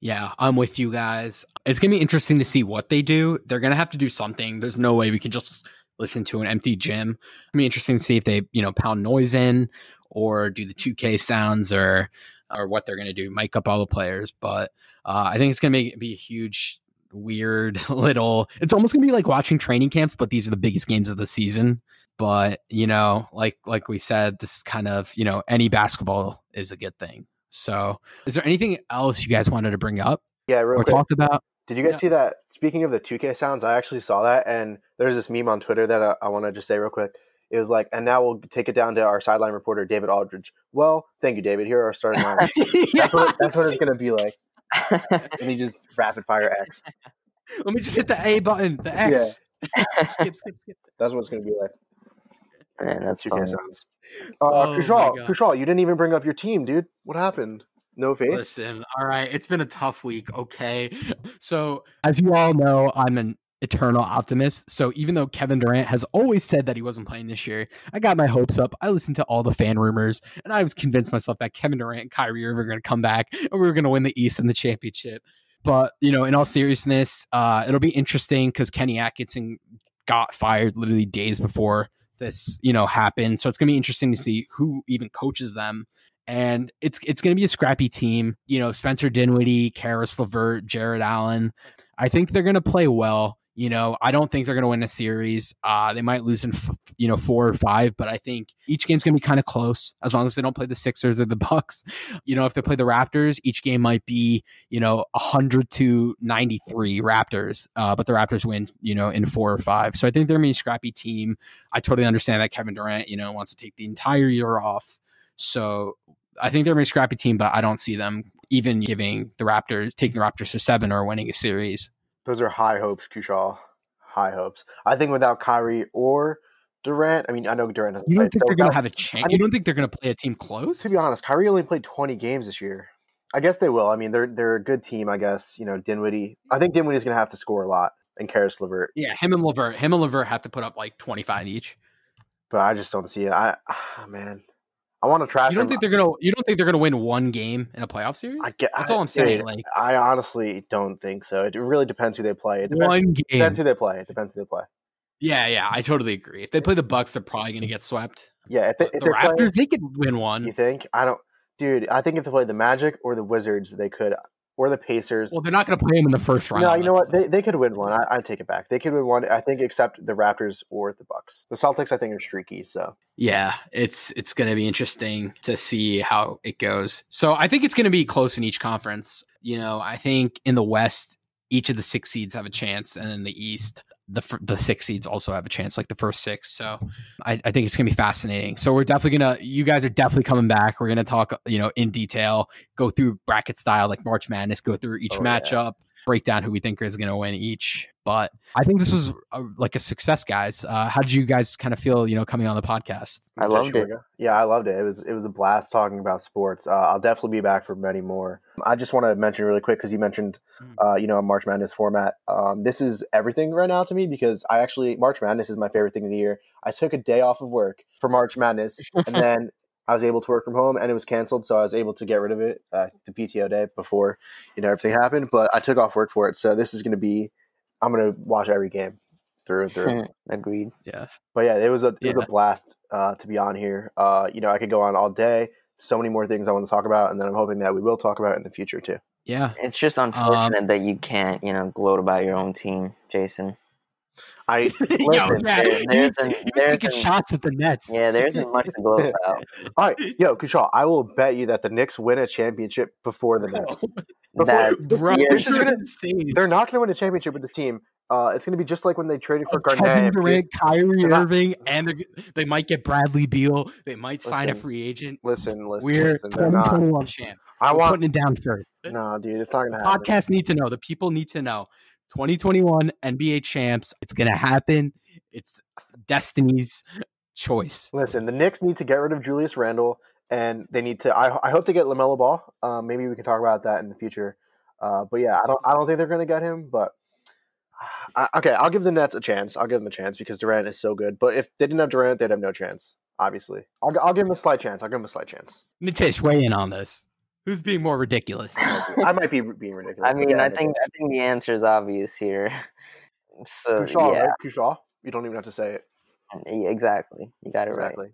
Speaker 1: Yeah, I'm with you guys. It's going to be interesting to see what they do. They're going to have to do something. There's no way we can just listen to an empty gym. It'll be interesting to see if they, you know, pound noise in or do the 2K sounds or or what they're going to do, mic up all the players. But uh, I think it's going to be a huge, weird little. It's almost going to be like watching training camps, but these are the biggest games of the season. But you know, like like we said, this is kind of you know any basketball is a good thing. So, is there anything else you guys wanted to bring up
Speaker 3: Yeah, real
Speaker 1: or
Speaker 3: quick.
Speaker 1: talk about?
Speaker 3: Did you guys
Speaker 1: Yeah.
Speaker 3: see that? Speaking of the 2K sounds, I actually saw that, and there's this meme on Twitter that I, I want to just say real quick. It was like, and now we'll take it down to our sideline reporter, David Aldridge. Well, thank you, David. Here are our starting lineup. That's what, that's what it's going to be like. And he just rapid fire X.
Speaker 1: Let me just hit the A button, the X. skip, skip, skip.
Speaker 3: That's what it's going to be like.
Speaker 2: Man, that's
Speaker 3: 2K
Speaker 2: fun.
Speaker 3: sounds.
Speaker 1: Oh
Speaker 3: Uh,
Speaker 1: my
Speaker 3: Kushal, Kushal, you didn't even bring up your team, dude. What happened? No faith?
Speaker 1: Listen, all right, it's been a tough week, okay? So, as you all know, I'm an eternal optimist. So, even though Kevin Durant has always said that he wasn't playing this year, I got my hopes up. I listened to all the fan rumors, and I was convinced myself that Kevin Durant and Kyrie Irving were going to come back and we were going to win the East and the championship. But, you know, in all seriousness, uh, it'll be interesting because Kenny Atkinson got fired literally days before this, you know, happened. So, it's going to be interesting to see who even coaches them and it's it's going to be a scrappy team. You know, Spencer Dinwiddie, Caris LeVert, Jarrett Allen. I think they're going to play well. You know, I don't think they're going to win a series. Uh, they might lose in f- you know four or five, but I think each game's going to be kind of close as long as they don't play the Sixers or the Bucks. You know, if they play the Raptors, each game might be you know hundred to ninety three Raptors, uh, but the Raptors win you know in four or five. So I think they're going to be a scrappy team. I totally understand that Kevin Durant you know wants to take the entire year off. So I think they're a scrappy team, but I don't see them even giving the Raptors taking the Raptors to seven or winning a series.
Speaker 3: Those are high hopes, Kushal. High hopes. I think without Kyrie or Durant, I mean, I know Durant
Speaker 1: You don't think they're going to have a chance?
Speaker 3: I
Speaker 1: You don't think they're going to play a team close?
Speaker 3: To be honest, Kyrie only played 20 games this year. I guess they will. I mean, they're they're a good team. I guess you know Dinwiddie. I think Dinwiddie's going to have to score a lot, and Caris LeVert.
Speaker 1: yeah, him and Levert, him and Levert have to put up like twenty five each.
Speaker 3: But I just don't see it. I ah, man, I want to trash.
Speaker 1: You don't
Speaker 3: him.
Speaker 1: think they're gonna? You don't think they're gonna win one game in a playoff series?
Speaker 3: I get.
Speaker 1: That's all I'm saying.
Speaker 3: dude,
Speaker 1: Like
Speaker 3: I honestly don't think so. It really depends who they play. It depends,
Speaker 1: one game.
Speaker 3: depends who they play. It depends who they play.
Speaker 1: Yeah, yeah, I totally agree. If they play the Bucks, they're probably gonna get swept.
Speaker 3: Yeah, if, they, if
Speaker 1: the
Speaker 3: they're playing-
Speaker 1: Raptors, they could win one.
Speaker 3: You think? I don't, dude. I think if they play the Magic or the Wizards, they could, or the Pacers.
Speaker 1: Well, they're not gonna play them in the first round.
Speaker 3: no, you know what? They, they could win one. I, I take it back. They could win one. I think, except the Raptors or the Bucks. The Celtics, I think, are streaky. So
Speaker 1: Yeah, it's it's going to be interesting to see how it goes. So I think it's going to be close in each conference. You know, I think in the West, each of the six seeds have a chance, and in the East, the the six seeds also have a chance, like the first six. So I, I think it's going to be fascinating. So we're definitely gonna, you guys are definitely coming back. We're gonna talk, you know, in detail, go through bracket style like March Madness, go through each
Speaker 3: Oh,
Speaker 1: matchup, break down who we think is going to win each. But I think this was a, like a success, guys. Uh, how did you guys kind of feel, you know, coming on the podcast?
Speaker 2: I loved it.
Speaker 3: Yeah, I loved it. It was it was a blast talking about sports. Uh, I'll definitely be back for many more. I just want to mention really quick because you mentioned,
Speaker 1: Mm.
Speaker 3: uh, you know, a March Madness format. Um, this is everything right now to me because I actually March Madness is my favorite thing of the year. I took a day off of work for March Madness, and then I was able to work from home, and it was canceled, so I was able to get rid of it uh, the PTO day before you know everything happened. But I took off work for it, so this is going to be. I'm going to watch every game through and through.
Speaker 2: Agreed.
Speaker 1: Yeah.
Speaker 3: But yeah, it was a it was a blast uh, to be on here. Uh, you know, I could go on all day. So many more things I want to talk about, and then I'm hoping that we will talk about in the future too.
Speaker 1: Yeah.
Speaker 2: It's just
Speaker 1: Um,
Speaker 2: unfortunate that you can't, you know, gloat about your own team, Jason.
Speaker 3: I
Speaker 1: Yo,
Speaker 3: listen.
Speaker 1: yeah,
Speaker 2: there-
Speaker 1: he-
Speaker 2: there's
Speaker 1: he
Speaker 2: an- there's
Speaker 1: taking
Speaker 2: an-
Speaker 1: shots at the Nets.
Speaker 2: Yeah, there isn't much to gloat about.
Speaker 3: all right, yo, Kushal, I will bet you that the Knicks win a championship before the Nets. Before-
Speaker 2: That-
Speaker 1: Bro,
Speaker 2: Yeah,
Speaker 1: this is
Speaker 3: gonna-
Speaker 1: insane.
Speaker 3: They're not going to win a championship with the team. Uh, it's going to be just like when they traded for
Speaker 1: Kevin
Speaker 3: Garnett.
Speaker 1: Durant, Kyrie
Speaker 3: They're not-
Speaker 1: Irving, and they're- might get Bradley Beal. They might sign a free agent.
Speaker 3: Listen, listen,
Speaker 1: We're
Speaker 3: listen. They're not.
Speaker 1: 2021 champs.
Speaker 3: I
Speaker 1: We're
Speaker 3: want.
Speaker 1: putting it down first.
Speaker 3: No, dude, it's not going to happen.
Speaker 1: Podcasts need to know. The people need to know. 2021 NBA champs. It's gonna happen. It's Destiny's choice.
Speaker 3: Listen, the Knicks need to get rid of Julius Randle, and they need to. I, I hope they get LaMelo Ball. Uh, maybe we can talk about that in the future. Uh, but yeah, I don't. I don't think they're going to get him. But I, okay, I'll give the Nets a chance. I'll give them a chance because Durant is so good. But if they didn't have Durant, they'd have no chance. Obviously, I'll, I'll give them a slight chance. I'll give them a slight chance.
Speaker 1: Nitish, weigh in on this. Who's being more ridiculous?
Speaker 3: I might be being ridiculous.
Speaker 2: I mean,
Speaker 3: yeah,
Speaker 2: I think I think the answer is obvious here. So
Speaker 3: Kushal,
Speaker 2: yeah,
Speaker 3: right? Kushal. You don't even have to say it.
Speaker 2: yeah, exactly. You got it
Speaker 3: Exactly.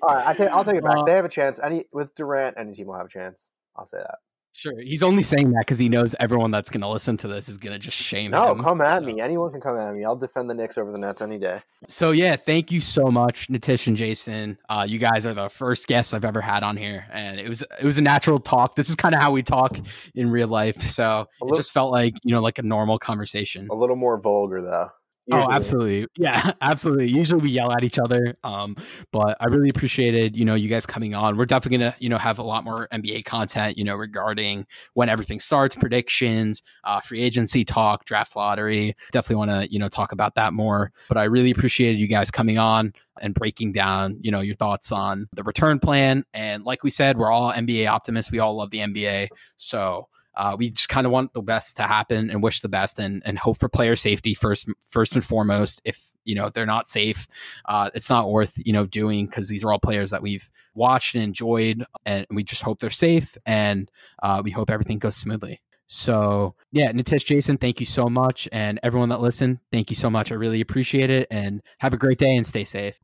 Speaker 3: All right, I take, I'll take it back.
Speaker 1: Uh,
Speaker 3: they have a chance. Any with Durant, any team will have a chance. I'll say that.
Speaker 1: Sure. He's only saying that because he knows everyone that's going to listen to this is going to just shame
Speaker 3: No,
Speaker 1: him.
Speaker 3: come at
Speaker 1: so.
Speaker 3: me. Anyone can come at me. I'll defend the Knicks over the Nets any day.
Speaker 1: So yeah, thank you so much, Nitish and Jason. Uh, you guys are the first guests I've ever had on here, and it was it was a natural talk. This is kind of how we talk in real life, so it just felt like you know like a normal conversation.
Speaker 3: A little more vulgar though.
Speaker 1: Oh, absolutely. Yeah, absolutely. Usually we yell at each other. Um, but I really appreciated, you know, you guys coming on. We're definitely gonna, you know, have a lot more NBA content, you know, regarding when everything starts, predictions, uh, free agency talk, draft lottery. Definitely want to, you know, talk about that more. But I really appreciated you guys coming on and breaking down, you know, your thoughts on the return plan. And like we said, we're all NBA optimists. We all love the NBA. So uh, we just kind of want the best to happen and wish the best and, and hope for player safety first first and foremost. If you know they're not safe, uh, it's not worth you know doing because these are all players that we've watched and enjoyed, and we just hope they're safe and uh, we hope everything goes smoothly. So yeah, Nitish, Jason, thank you so much, and everyone that listened, thank you so much. I really appreciate it, and have a great day and stay safe.